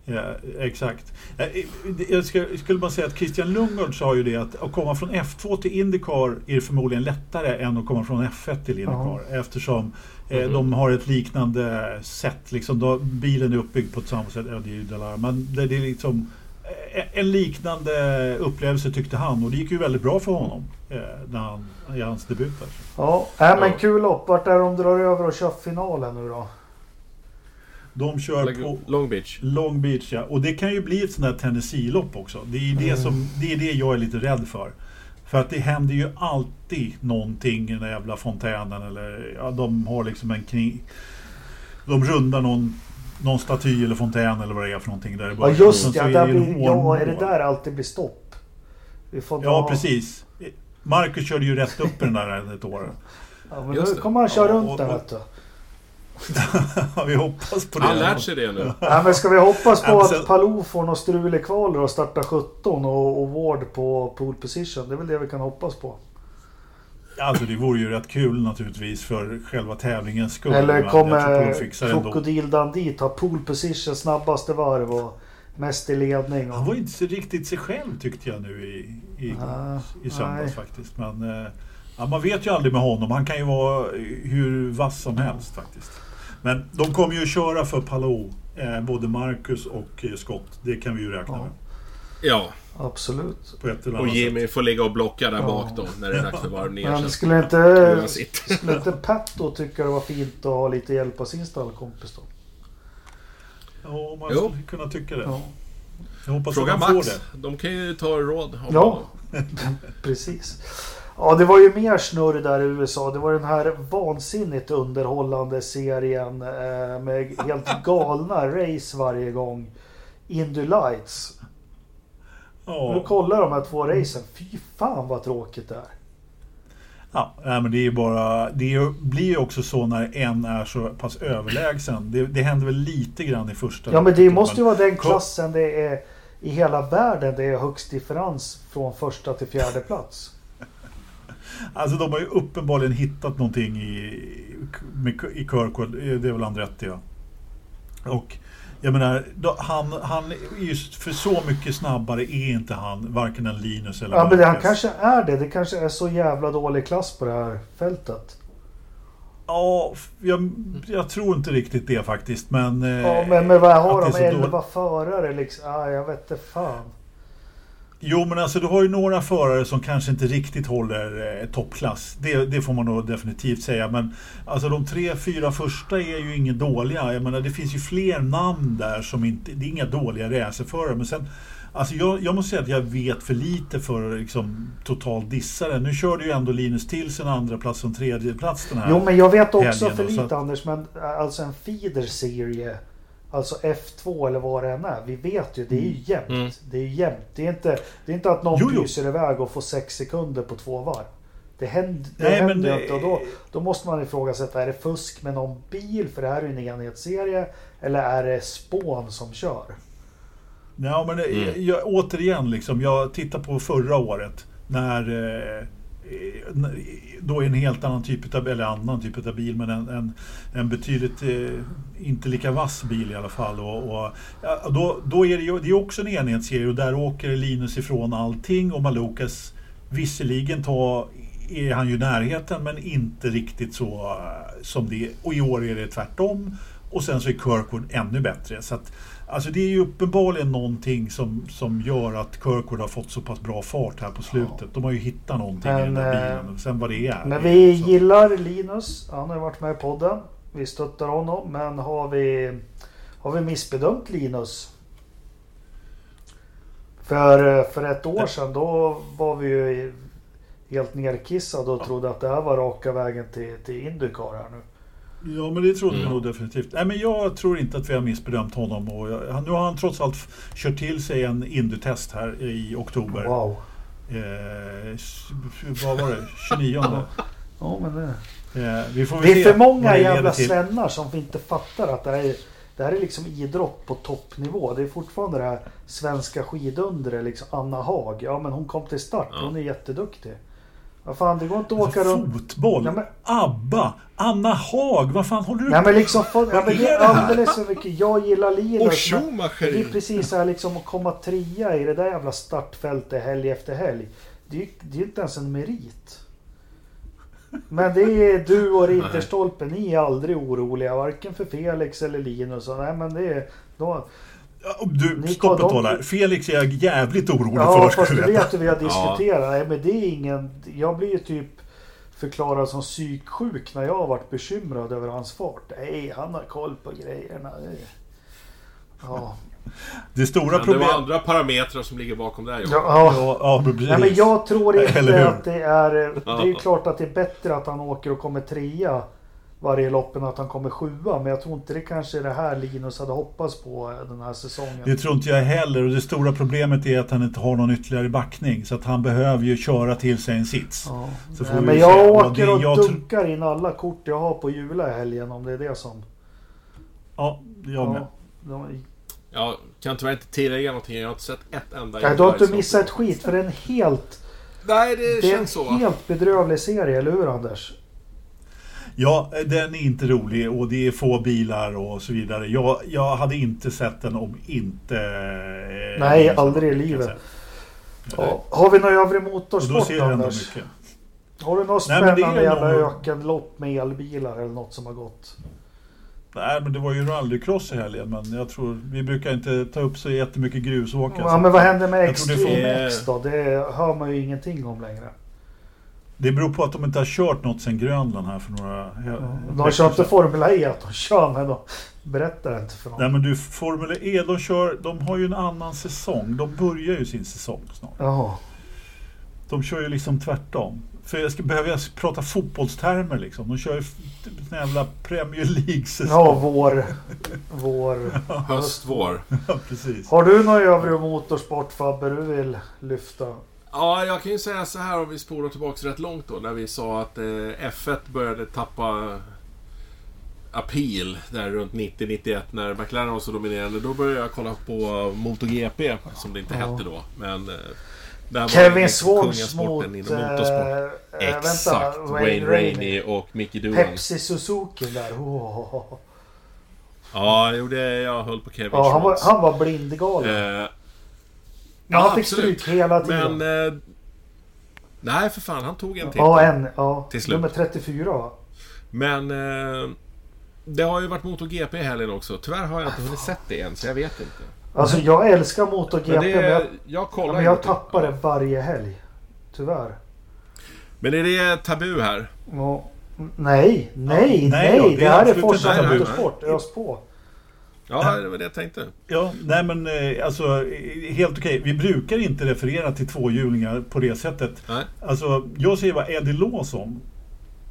Ja, exakt. Eh, Jag skulle bara säga att Christian Lundgaard sa ju det att att komma från F2 till Indycar är förmodligen lättare än att komma från F1 till Indycar. Eftersom eh, Mhm. de har ett liknande sätt. Liksom, då, bilen är uppbyggd på ett samma sätt. Ja, det är ju det där, men det, det är liksom eh, en liknande upplevelse tyckte han och det gick ju väldigt bra för honom eh, när han, i hans debut. Där. Ja, äh, men Ja. kul lopp. Vart är de drar över och kör finalen nu då? De kör på Long Beach. Long Beach ja. Och det kan ju bli ett sånt där Tennessee-lopp också. Det är det, Mm. som, det är det jag är lite rädd för. För att det händer ju alltid någonting i den där jävla fontänen. Eller ja, de har liksom en kniv. De rundar någon, någon staty eller fontän eller vad det är för någonting. Där Ja just ja, är där blir, ja, är det där alltid blir stopp? Ja precis. Marcus körde ju rätt upp i den där ett år. Ja, men Just nu kommer han köra Ja, runt och- och- vet du. (laughs) Vi hoppas på det. Han lärt sig det nu. (laughs) Ja, men ska vi hoppas på att Palou får något strul i kvalet och startar 17 och, och Ward på pole position? Det är väl det vi kan hoppas på. Alltså det vore ju rätt kul naturligtvis för själva tävlingens skull. Eller kommer. Krokodil Dundee ta pole position snabbaste varv och mest i ledning? Han Och... var inte så riktigt sig själv tyckte jag nu i, i, Ah, i söndags nej. faktiskt. Men eh, ja, man vet ju aldrig med honom. Han kan ju vara hur vass som helst faktiskt. Men de kommer ju att köra för Palou. Eh, både Marcus och eh, Scott. Det kan vi ju räkna Ja. med. Ja, Absolut. På ett eller och Jimmy sätt. får ligga och blocka där Ja. bak då, när det är dags för varv ner. Men skulle inte, skulle inte Pat då tycka det var fint att ha lite hjälp av sin stallkompis då? Ja, man Jo. skulle kunna tycka det. Ja, Jag hoppas Fråga att får Max. det. De kan ju ta råd. om Ja. (laughs) precis. Ja, det var ju mer snurr där i USA. Det var den här vansinnigt underhållande serien eh, med helt (laughs) galna race varje gång. Indy Lights. Nu Ja, kollar de här två racen. Fy fan vad tråkigt det är. ja men det är bara... Det blir ju också så när en är så pass överlägsen. Det, det händer väl lite grann i första Ja men det måste ju vara den klassen det är i hela världen det är högst differens från första till fjärde plats. Alltså de har ju uppenbarligen hittat någonting i, med, i Kirkwood. Det är väl Andretti ja. Och jag menar, då, han, han just för så mycket snabbare är inte han. Varken en Linus eller Ja men det, han kanske är det. Det kanske är så jävla dålig klass på det här fältet. Ja, jag, jag tror inte riktigt det faktiskt. Men... Ja eh, men, men vad har de? det är så 11 dåligt. förare liksom? Ah, jag vet inte fan. Jo men alltså du har ju några förare som kanske inte riktigt håller eh, toppklass. Det, det får man nog definitivt säga. Men alltså de tre, fyra första är ju inga dåliga. Jag menar det finns ju fler namn där som inte... Det är inga dåliga racerförare. Men sen... Alltså jag, jag måste säga att jag vet för lite för att liksom, totalt dissa det. Nu körde ju ändå Linus till sin andra plats och tredje plats den här. Jo men jag vet också helgen för lite att- Anders. Men äh, alltså en feeder-serie. Alltså F2 eller vad det än är. Vi vet ju, det är ju jämnt. Mm. Det är ju jämnt. Det är inte, det är inte att någon Jo, jo. pyser iväg och får 6 sekunder på två varv. Det händer, det Nej, men händer ju det- inte. Och då, då måste man ifrågasätta, är det fusk med någon bil? För det här är ju en enhetsserie. Eller är det spån som kör? Ja, men det- Mm. jag, återigen, liksom, jag tittar på förra året när eh, Eh, då är en helt annan typ av, eller annan typ av bil, men en, en, en betydligt eh, inte lika vass bil i alla fall. Och, och, ja, då, då är det ju det är också en enhetsserie och där åker Linus ifrån allting och Malukas visserligen ta, är han ju i närheten men inte riktigt så eh, som det är. Och i år är det tvärtom. Och sen så är Kirkwood ännu bättre. Så att, alltså det är ju uppenbarligen någonting som, som gör att Kirkwood har fått så pass bra fart här på slutet. De har ju hittat någonting i den Men, där eh, bilen. Sen vad det är. Men vi så- gillar Linus. Han har varit med i podden. Vi stöttar honom. Men har vi, har vi missbedömt Linus? För, för ett år sedan då var vi ju helt nerkissade och trodde att det här var raka vägen till, till Indycar här nu. Ja, men det trodde mm. jag nog definitivt. Nej, men jag tror inte att vi har missbedömt honom. Och jag, nu har han trots allt kört till sig en Indy-test här i oktober. Wow. Eh, vad var det? 29? (laughs) ja, men det... Eh, vi får det är för många jävla svennar som inte fattar att det här är det här är liksom idrott på toppnivå. Det är fortfarande det här svenska skidundret, liksom Anna Haag. Ja men hon kom till start, ja. hon är jätteduktig. Vad fan, det går inte att åka alltså, runt... Fotboll, ja, men... ABBA, Anna Haag, vad fan håller du på Nej men liksom, för, ja, men det är alldeles för mycket. Jag gillar Linus. Och Schumacher. Det är precis så här liksom att komma trea i det där jävla startfältet helg efter helg. Det är ju inte ens en merit. Men det är du och Ridderstolpe, ni är aldrig oroliga. Varken för Felix eller Linus. Nej men det är... Då, du, stopp ett tag där. Felix är jag jävligt orolig ja, för. Ja, fast det vet vi har diskuterat. Ja. Nej, men det är ingen... Jag blir ju typ förklarad som psyksjuk när jag har varit bekymrad över hans fart. Nej, han har koll på grejerna. Ja. Det stora problemet... Det var andra parametrar som ligger bakom det här. Ja, ja. ja, Nej, men jag tror inte att det är... Det är klart att det är bättre att han åker och kommer trea varje lopp än att han kommer sjua. Men jag tror inte det kanske är det här Linus hade hoppats på den här säsongen. Det tror inte jag heller. Och det stora problemet är att han inte har någon ytterligare backning. Så att han behöver ju köra till sig en sits. Ja. Nej, men jag se. åker och, och dunkar in alla kort jag har på Jula i helgen om det är det som... Ja, jag med. Ja, Jag kan tyvärr inte tillägga någonting. Jag har inte sett ett enda... Nej, du har inte missat ett skit. För det är en helt... Nej, det, det känns så. Det är en helt bedrövlig serie, eller hur Anders? Ja, den är inte rolig och det är få bilar och så vidare. Jag, jag hade inte sett den om inte... Eh, Nej, aldrig i livet. Ja. Har vi någon övrig motorsport Anders? Har du något spännande jävla någon... ökenlopp med elbilar eller något som har gått? Nej, men det var ju rallycross i helgen. Men jag tror vi brukar inte ta upp så jättemycket grusåkare. Ja, men vad händer med Extreme X då? Det hör man ju ingenting om längre. Det beror på att de inte har kört något sen Grönland här för några... Ja, de kör inte Formel E att de kör men de berättar inte för någon. Nej men du, Formel E de kör... De har ju en annan säsong. De börjar ju sin säsong snart. Jaha. De kör ju liksom tvärtom. För jag ska, behöver jag prata fotbollstermer liksom? De kör ju en jävla Premier League-säsong. Ja, vår... vår... Höst, vår. (laughs) Ja, precis. Har du någon övrig motorsport Fabbe du vill lyfta? Ja, jag kan ju säga så här om vi spolar tillbaka rätt långt då. När vi sa att eh, F1 började tappa appeal där runt 90-91 när McLaren var så dominerande. Då började jag kolla på MotoGP, som det inte ja. hette då. Men... Eh, där Kevin Swartz mot... Äh, Exakt. Vänta, Wayne Rainey och Mickey Doohan. Pepsi Suzuki där. Oh. Ja, jo, det, jag höll på Kevin ja, han var, han var blindgalen. Eh, Ja, han fick stryk hela tiden. Men... Eh, nej, för fan. Han tog en till. Ja, en. Ja. Till slut. Nummer 34 va? Men... Eh, det har ju varit MotoGP i helgen också. Tyvärr har jag inte hunnit sett det än, så jag vet inte. Alltså jag älskar MotoGP, men, det, men jag, jag, kollar men jag tappar det varje helg. Tyvärr. Men är det tabu här? Ja, nej, nej, nej. nej det här är Forza Motorsport. Ös på. Ja, det var det jag tänkte. Ja, nej men eh, alltså helt okej. Vi brukar inte referera till tvåhjulingar på det sättet. Nej. Alltså, jag säger vad Eddie Lawson.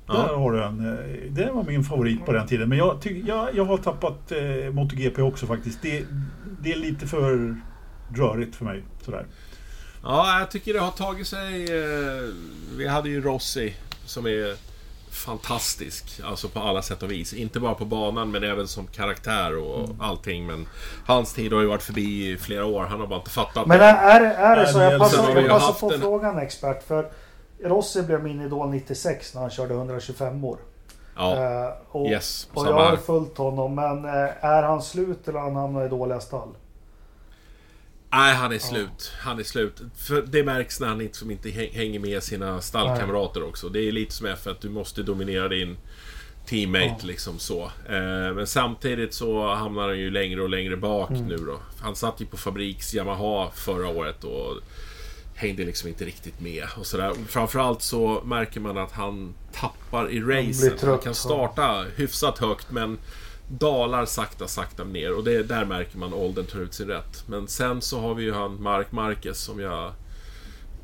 Ja. Där har du en. Eh, det var min favorit på den tiden. Men jag, tyck, jag, jag har tappat eh, MotoGP också faktiskt. Det, det är lite för rörigt för mig. Sådär. Ja, jag tycker det har tagit sig... Eh, vi hade ju Rossi som är fantastisk. Alltså på alla sätt och vis. Inte bara på banan men även som karaktär och mm. allting. Men hans tid har ju varit förbi i flera år. Han har bara inte fattat Men är, är det så? Jag passar, jag passar på en... frågan expert. För Rossi blev min idol 96 när han körde 125 år. Ja, uh, och, yes, och jag har följt honom. Men uh, är han slut eller han hamnar i dåliga stall? Nej, han är slut. Han är slut. För det märks när han liksom inte hänger med sina stallkamrater också. Det är lite som F1, du måste dominera din teammate ja. liksom så. Eh, men samtidigt så hamnar han ju längre och längre bak mm. nu då. Han satt ju på Fabriks Yamaha förra året och hängde liksom inte riktigt med. Och sådär. Framförallt så märker man att han tappar i racen. Han, han kan starta hyfsat högt men dalar sakta, sakta ner och det, där märker man åldern tar ut sin rätt. Men sen så har vi ju han Mark Marquez som jag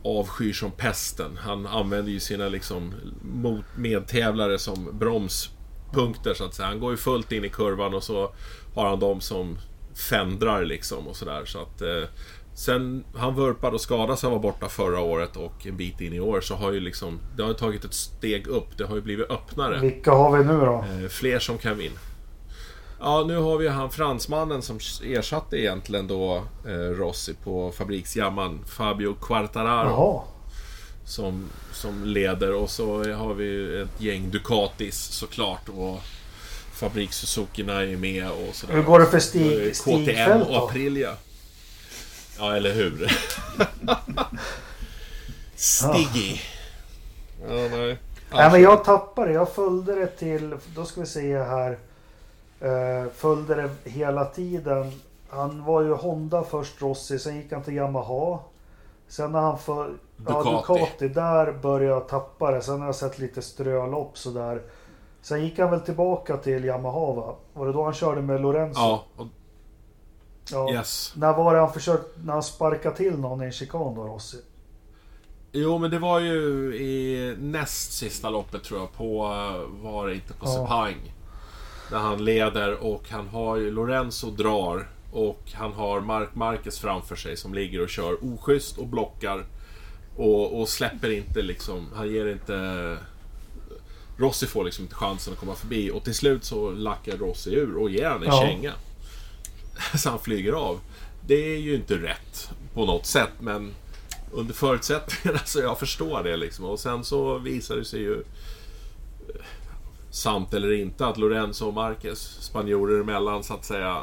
avskyr som pesten. Han använder ju sina liksom medtävlare som broms punkter så att säga. Han går ju fullt in i kurvan och så har han de som fändrar liksom och sådär. Så att, eh, sen han vurpade och skadade sig var borta förra året och en bit in i år så har ju liksom det har tagit ett steg upp. Det har ju blivit öppnare. Vilka har vi nu då? Eh, fler som kan vinna. Ja, nu har vi han fransmannen som ersatte egentligen då eh, Rossi på fabriksjamman, Fabio Quartararo. Jaha. Som, som leder och så har vi ett gäng Ducatis såklart och Fabrik Suzukina är med och sådär. Hur går det för Stig, KTM och då? Aprilia. Ja, eller hur? (laughs) Stiggy. Ja, nej. Nej men jag tappade Jag följde det till, då ska vi se här. Uh, följde det hela tiden. Han var ju Honda först Rossi, sen gick han till Yamaha. Sen när han för, ja, Ducati. Ducati, där började jag tappa det. Sen har jag sett lite strölopp sådär. Sen gick han väl tillbaka till Yamaha va? Var det då han körde med Lorenzo? Ja, och, Ja. yes. När var det han försökte, när han sparkade till någon i en chikan då Rossi? Jo, men det var ju i näst sista loppet tror jag på, eh, var det inte på Ja. Sepang. När han leder och han har ju Lorenzo drar och han har Mark Marquez framför sig som ligger och kör oschysst och blockar. Och, och släpper inte liksom, han ger inte... Rossi får liksom inte chansen att komma förbi och till slut så lackar Rossi ur och ger han en Ja. känga. (laughs) Så han flyger av. Det är ju inte rätt på något sätt men under förutsättningarna (laughs) så jag förstår det liksom. Och sen så visar det sig ju sant eller inte att Lorenzo och Marquez, spanjorer emellan så att säga,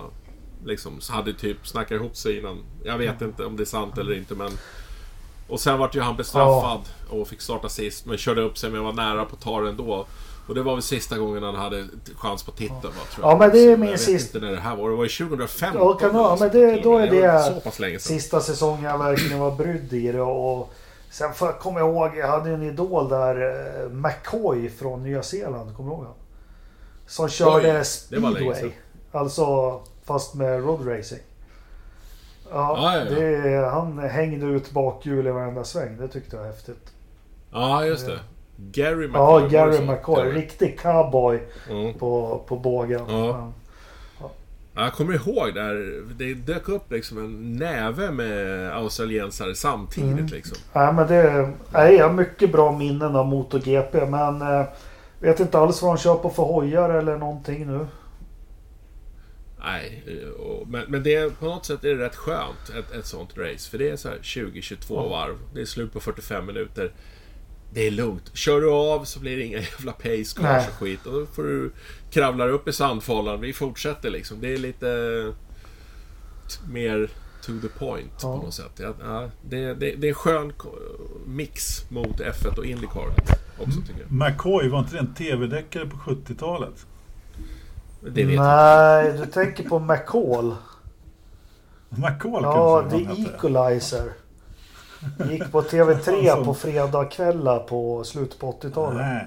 liksom hade typ snackat ihop sig innan. Jag vet inte om det är sant eller inte men och sen vart ju han bestraffad och fick starta sist men körde upp sig men var nära på att ta det ändå. Och det var väl sista gången han hade chans på titeln va? Tror jag. Ja, men det är min jag vet sista- inte när det här var. Det var ju 2015. Ja, kan det vara. Men det- då är det sedan. Sista säsongen jag verkligen var brydd i det och sen får jag komma ihåg, jag hade en idol där, eh, McCoy från Nya Zeeland, kommer du ihåg honom? Som körde Oj, speedway. Alltså fast med road racing. Ja, ja. Det, han hängde ut bakhjul i varenda sväng. Det tyckte jag var häftigt. Ja, just det. Gary McCoy. Ja, Gary? McCoy. Riktig cowboy Mm. på, på bågen. Ja. Ja, Jag kommer ihåg där. Det dök upp liksom en näve med australiensare samtidigt Mm. liksom. Nej, men det, nej, jag har mycket bra minnen av MotoGP men eh, vet inte alls vad de kör på för hojar eller någonting nu. Nej, men, men det är, på något sätt är det rätt skönt ett, ett sånt race. För det är så här 20-22 varv. Det är slut på 45 minuter. Det är lugnt. Kör du av så blir det inga (laughs) jävla Nej. och skit. Och då får du kravla upp i sandfållan. Vi fortsätter liksom. Det är lite mer to the point Ja. på något sätt. Ja, det, det, det är en skön mix mot F1 och Indycar också tycker jag. McCoy, var inte det en tv-deckare på 70-talet? Det vet jag. Nej, du tänker på McCall. McCall Ja, kanske The. Equalizer. Gick på TV3 Alltså. på fredagskvällar på slutet på 80-talet. Nej.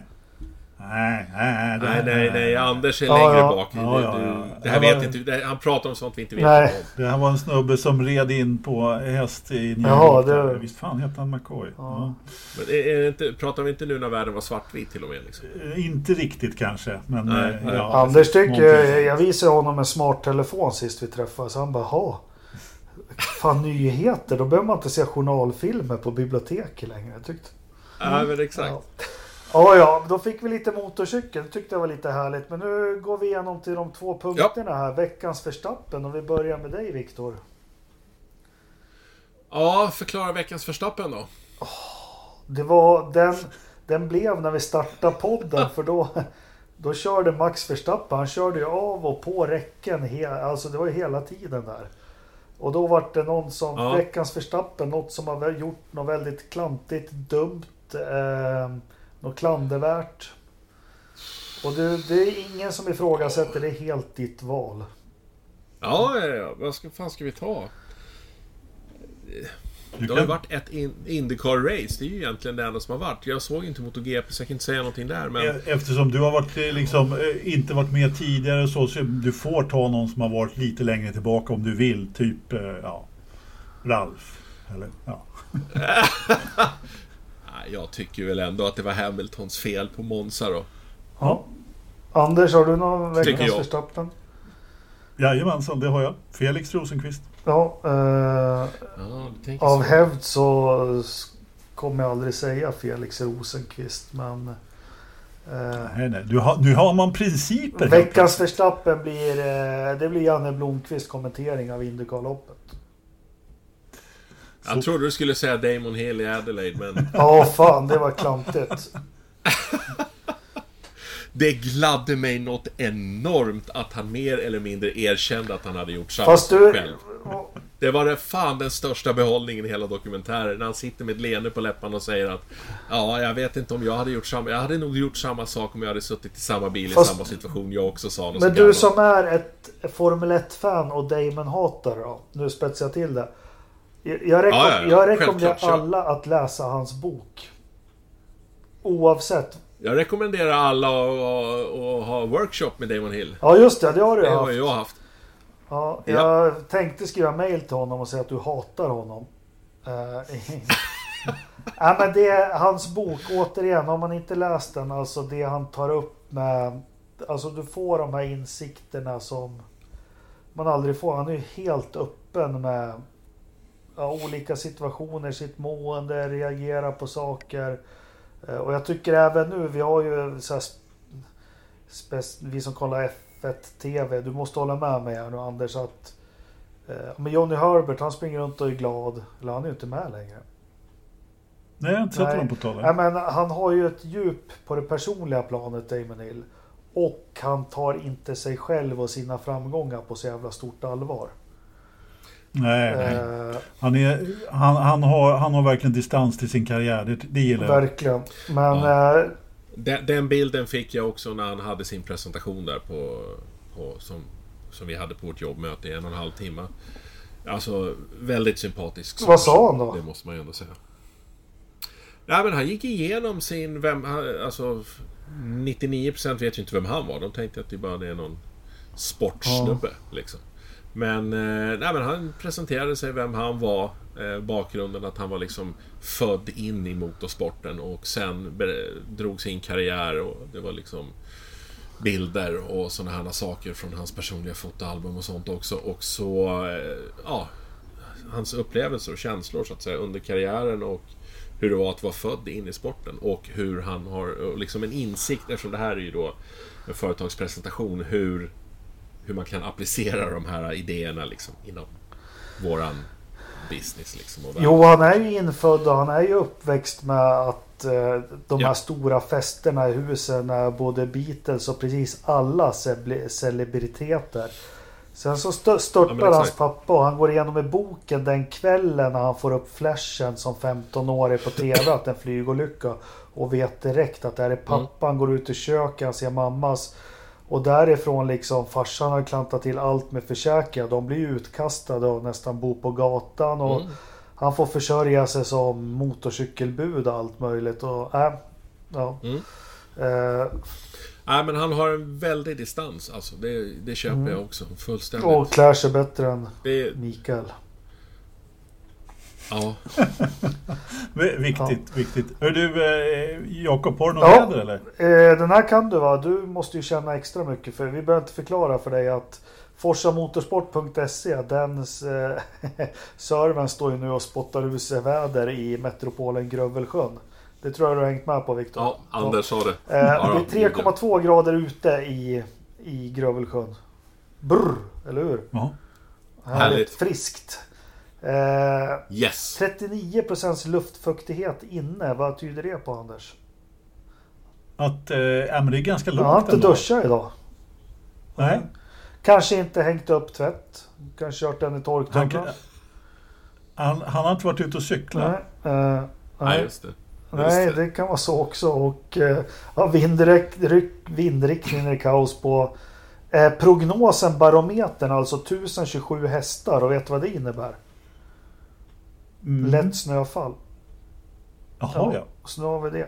Nej, nej, Nej, nej, nej. Anders är Ja, längre ja. bak. Ja, ja, Du- ja. Det här vet inte det, Han pratar om sånt vi inte vet Nej. om. Det här var en snubbe som red in på häst i New Jaha, York. det-. Visst fan hette han McCoy? Ja. Men är, är inte, pratar vi inte nu när världen var svartvit till och med? Liksom? Inte riktigt kanske, men... Nej, eh, nej. Anders tycker, någonting. jag visade honom en smart telefon sist vi träffades. Han bara, ha. Fan nyheter, då behöver man inte se journalfilmer på biblioteket längre. Tyckte. Ja, men exakt. Ja. Ja, ja, då fick vi lite motorcykel. Det tyckte jag var lite härligt. Men nu går vi igenom till de två punkterna här. Veckans förstappen. Och vi börjar med dig Viktor. Ja, förklara veckans förstappen då. Det var den, den blev när vi startade podden. för då, då körde Max Verstappen. Han körde ju av och på räcken. He, alltså det var ju hela tiden där. Och då var det någon som, Ja. veckans Verstappen, något som har gjort något väldigt klantigt, dumt, eh, något klandervärt. Och det, det är ingen som ifrågasätter, det är helt ditt val. Ja, ja, ja. Vad ska, fan ska vi ta? Du Det har ju varit ett in, Indycar-race. Det är ju egentligen det enda som har varit. Jag såg inte MotoGP så jag kan inte säga någonting där. Men E- Eftersom du har varit, eh, liksom, eh, inte varit med tidigare så, så du får ta någon som har varit lite längre tillbaka om du vill. Typ, eh, ja, Ralf. Eller, ja. (laughs) nej, jag tycker väl ändå att det var Hamiltons fel på Monza då. Ja. Anders, har du någon Tycker veckans jag. Verstappen? Jajamensan, det har jag. Felix Rosenqvist. Ja, eh, Ja, av så. hävd så kommer jag aldrig säga Felix Rosenqvist. Men eh, Nej, nej. Du har, nu har man principer. veckans. Verstappen blir, eh, det blir Janne Blomqvist kommentering av Indycarloppet. Jag trodde du skulle säga Damon Hill i Adelaide, men Ja, fan det var klantigt. (laughs) det gladde mig något enormt att han mer eller mindre erkände att han hade gjort samma Fast sak du... själv. Det var det fan den största behållningen i hela dokumentären. När han sitter med ett leende på läpparna och säger att Ja, jag vet inte om jag hade gjort samma... Jag hade nog gjort samma sak om jag hade suttit i samma bil Fast- i samma situation. Jag också sa något Men du som är ett Formel 1-fan och Damon-hatare då. Nu spetsar jag till det. Jag, rekom- Ja, ja, ja. jag rekommenderar alla att läsa hans bok. Oavsett. Jag rekommenderar alla att, ha workshop med Damon Hill. Ja just det, det har du Det ju har haft. jag haft. Ja, Ja. jag tänkte skriva mail till honom och säga att du hatar honom. (laughs) Uh, ja, men det är hans bok, återigen, har man inte läst den, alltså det han tar upp med... Alltså du får de här insikterna som man aldrig får. Han är ju helt öppen med ja, olika situationer, sitt mående, reagera på saker. Eh, Och jag tycker även nu, vi har ju så här, vi som kollar F1 TV, du måste hålla med mig här nu Anders att eh, men Johnny Herbert han springer runt och är glad, eller han är ju inte med längre. Nej, jag har inte sett honom på tag. Nej, men han har ju ett djup på det personliga planet, Damon Hill. Och han tar inte sig själv och sina framgångar på så jävla stort allvar. Nej, nej. Eh, Han, är, han, han, har, han har verkligen distans till sin karriär. Det, det gillar jag. verkligen. Men Ja. eh, Den, den bilden fick jag också när han hade sin presentation där på, på som, som vi hade på vårt jobbmöte i en och en halv timme. Alltså, väldigt sympatisk. Vad sa han då? Det måste man ju ändå säga. Nej, men han gick igenom sin... Vem, han- alltså, 99% vet ju inte vem han var. De tänkte att det bara är någon sportsnubbe. Liksom. Men, eh, nej, men han presenterade sig vem han var. Eh, bakgrunden att han var liksom född in i motorsporten och sen drog sin karriär och det var liksom bilder och sådana här saker från hans personliga fotoalbum och sånt också. Och så, eh, ja, hans upplevelser och känslor så att säga under karriären och hur det var att vara född in i sporten och hur han har liksom en insikt, eftersom det här är ju då en företagspresentation, hur, hur man kan applicera de här idéerna liksom inom våran business liksom. Och Jo, han är ju infödd och han är ju uppväxt med att eh, de Ja. här stora festerna i husen när både Beatles och precis alla ce- celebriteter. Sen så stö- Ja, störtar exakt. hans pappa och han går igenom i boken den kvällen när han får upp flashen som 15-årig på TV att en flygolycka. Och vet direkt att det här är pappa. Han går ut i köket, han ser mammas. Och därifrån liksom farsan har klantat till allt med försäkringar. De blir utkastade och nästan bor på gatan. Och Mm. Han får försörja sig som motorcykelbud och allt möjligt. Och, äh, ja. Mm. Eh, Nej, men han har en väldig distans alltså. Det, det köper jag också. Fullständigt. och klär sig bättre än Det, Mikael. Ja. (laughs) Viktigt, viktigt. Hör du, eh, Jakob, har du något Ja. väder eller? Eh, den här kan du va? Du måste ju känna extra mycket för vi behöver inte förklara för dig att Forsamotorsport.se den eh, (laughs) servern står ju nu och spottar ur sig väder i metropolen Grövelsjön. Det tror jag du har hängt med på Viktor. ja, Anders sa det. Eh, Ja, det är 3,2 grader ute i, i Grövelsjön. Brr, eller hur? Ja. Härligt. Härligt. Friskt. Eh, Yes. 39% luftfuktighet inne. Vad tyder det på Anders? Att, eh, ja, men det är ganska Jag har inte duschat idag. Nej. Kanske inte hängt upp tvätt. Kanske kört den i Han, torktumlaren. han, han har inte varit ute och cyklat. Nej, eh, Nej, nej, just det. nej, det. det kan vara så också. Och eh, ja, vindrikt, vindriktningen är kaos på eh, prognosen barometern, alltså 1027 hästar. Och vet du vad det innebär? Mm. Lätt snöfall. Jaha, ja. Så nu har vi det.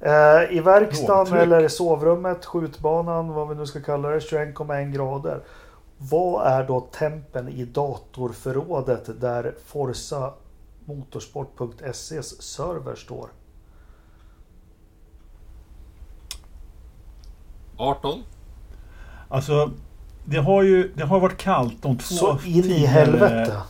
Eh, I verkstaden Lågtryck. eller sovrummet, skjutbanan, vad vi nu ska kalla det, 21,1 grader. Vad är då tempen i datorförrådet där Forza Motorsport.ses server står? 18. Alltså, det har ju det har varit kallt de två Så in i helvete.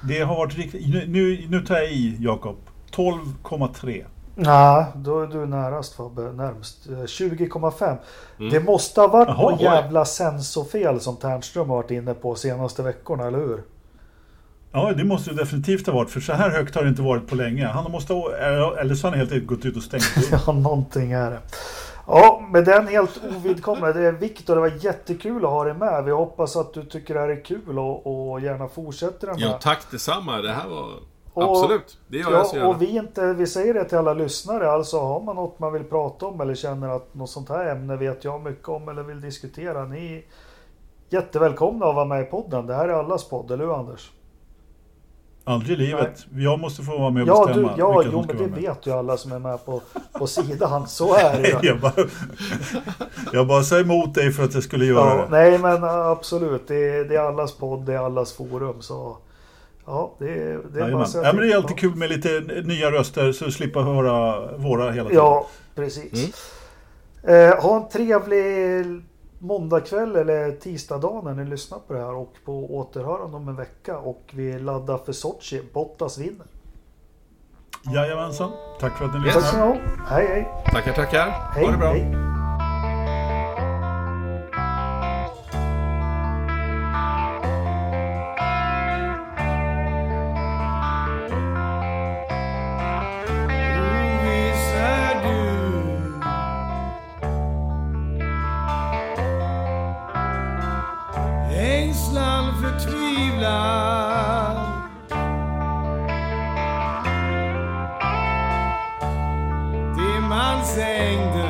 Det har varit riktigt... Nu, nu, nu tar jag i, Jakob. 12,3. Nej, då är du närast Fabbe. Närmst. Eh, 20,5. Mm. Det måste ha varit något jävla sensorfel som Ternström har varit inne på senaste veckorna, eller hur? Ja, det måste det definitivt ha varit. För så här högt har det inte varit på länge. Han måste ha, eller så har han helt enkelt gått ut och stängt. (laughs) Ja, någonting är det. Ja, med den helt ovidkommande. Viktor, det var jättekul att ha dig med. Vi hoppas att du tycker det här är kul och, och gärna fortsätter den Ja, tack detsamma. Det här var... Och- Absolut, det gör jag så Ja, gärna. och vi, inte, vi säger det till alla lyssnare. Alltså har man något man vill prata om eller känner att något sånt här ämne vet jag mycket om eller vill diskutera. Ni är jättevälkomna att vara med i podden. Det här är allas podd, eller hur Anders? Aldrig i livet. Jag måste få vara med och Ja, du, bestämma ja vilka jo, som ska men det med. vet ju alla som är med på, på sidan. Så är det ju. Jag bara, jag bara sa emot dig för att jag skulle göra Ja, det. nej men absolut, det är, det är allas podd, det är allas forum. Så ja, det, är- det är bara Ja, men det är alltid kul med lite nya röster så slippa höra våra hela tiden. Ja, precis. Eh, ha en trevlig måndagkväll eller tisdagdag när ni lyssnar på det här och på återhörande om en vecka. Och vi laddar för Sochi. Bottas vinner. Jajamensan. Tack för att ni Yes. Tack lyssnade. ska ni ha. Hej hej. Tackar, tackar. Hej, ha det bra. hej. sang the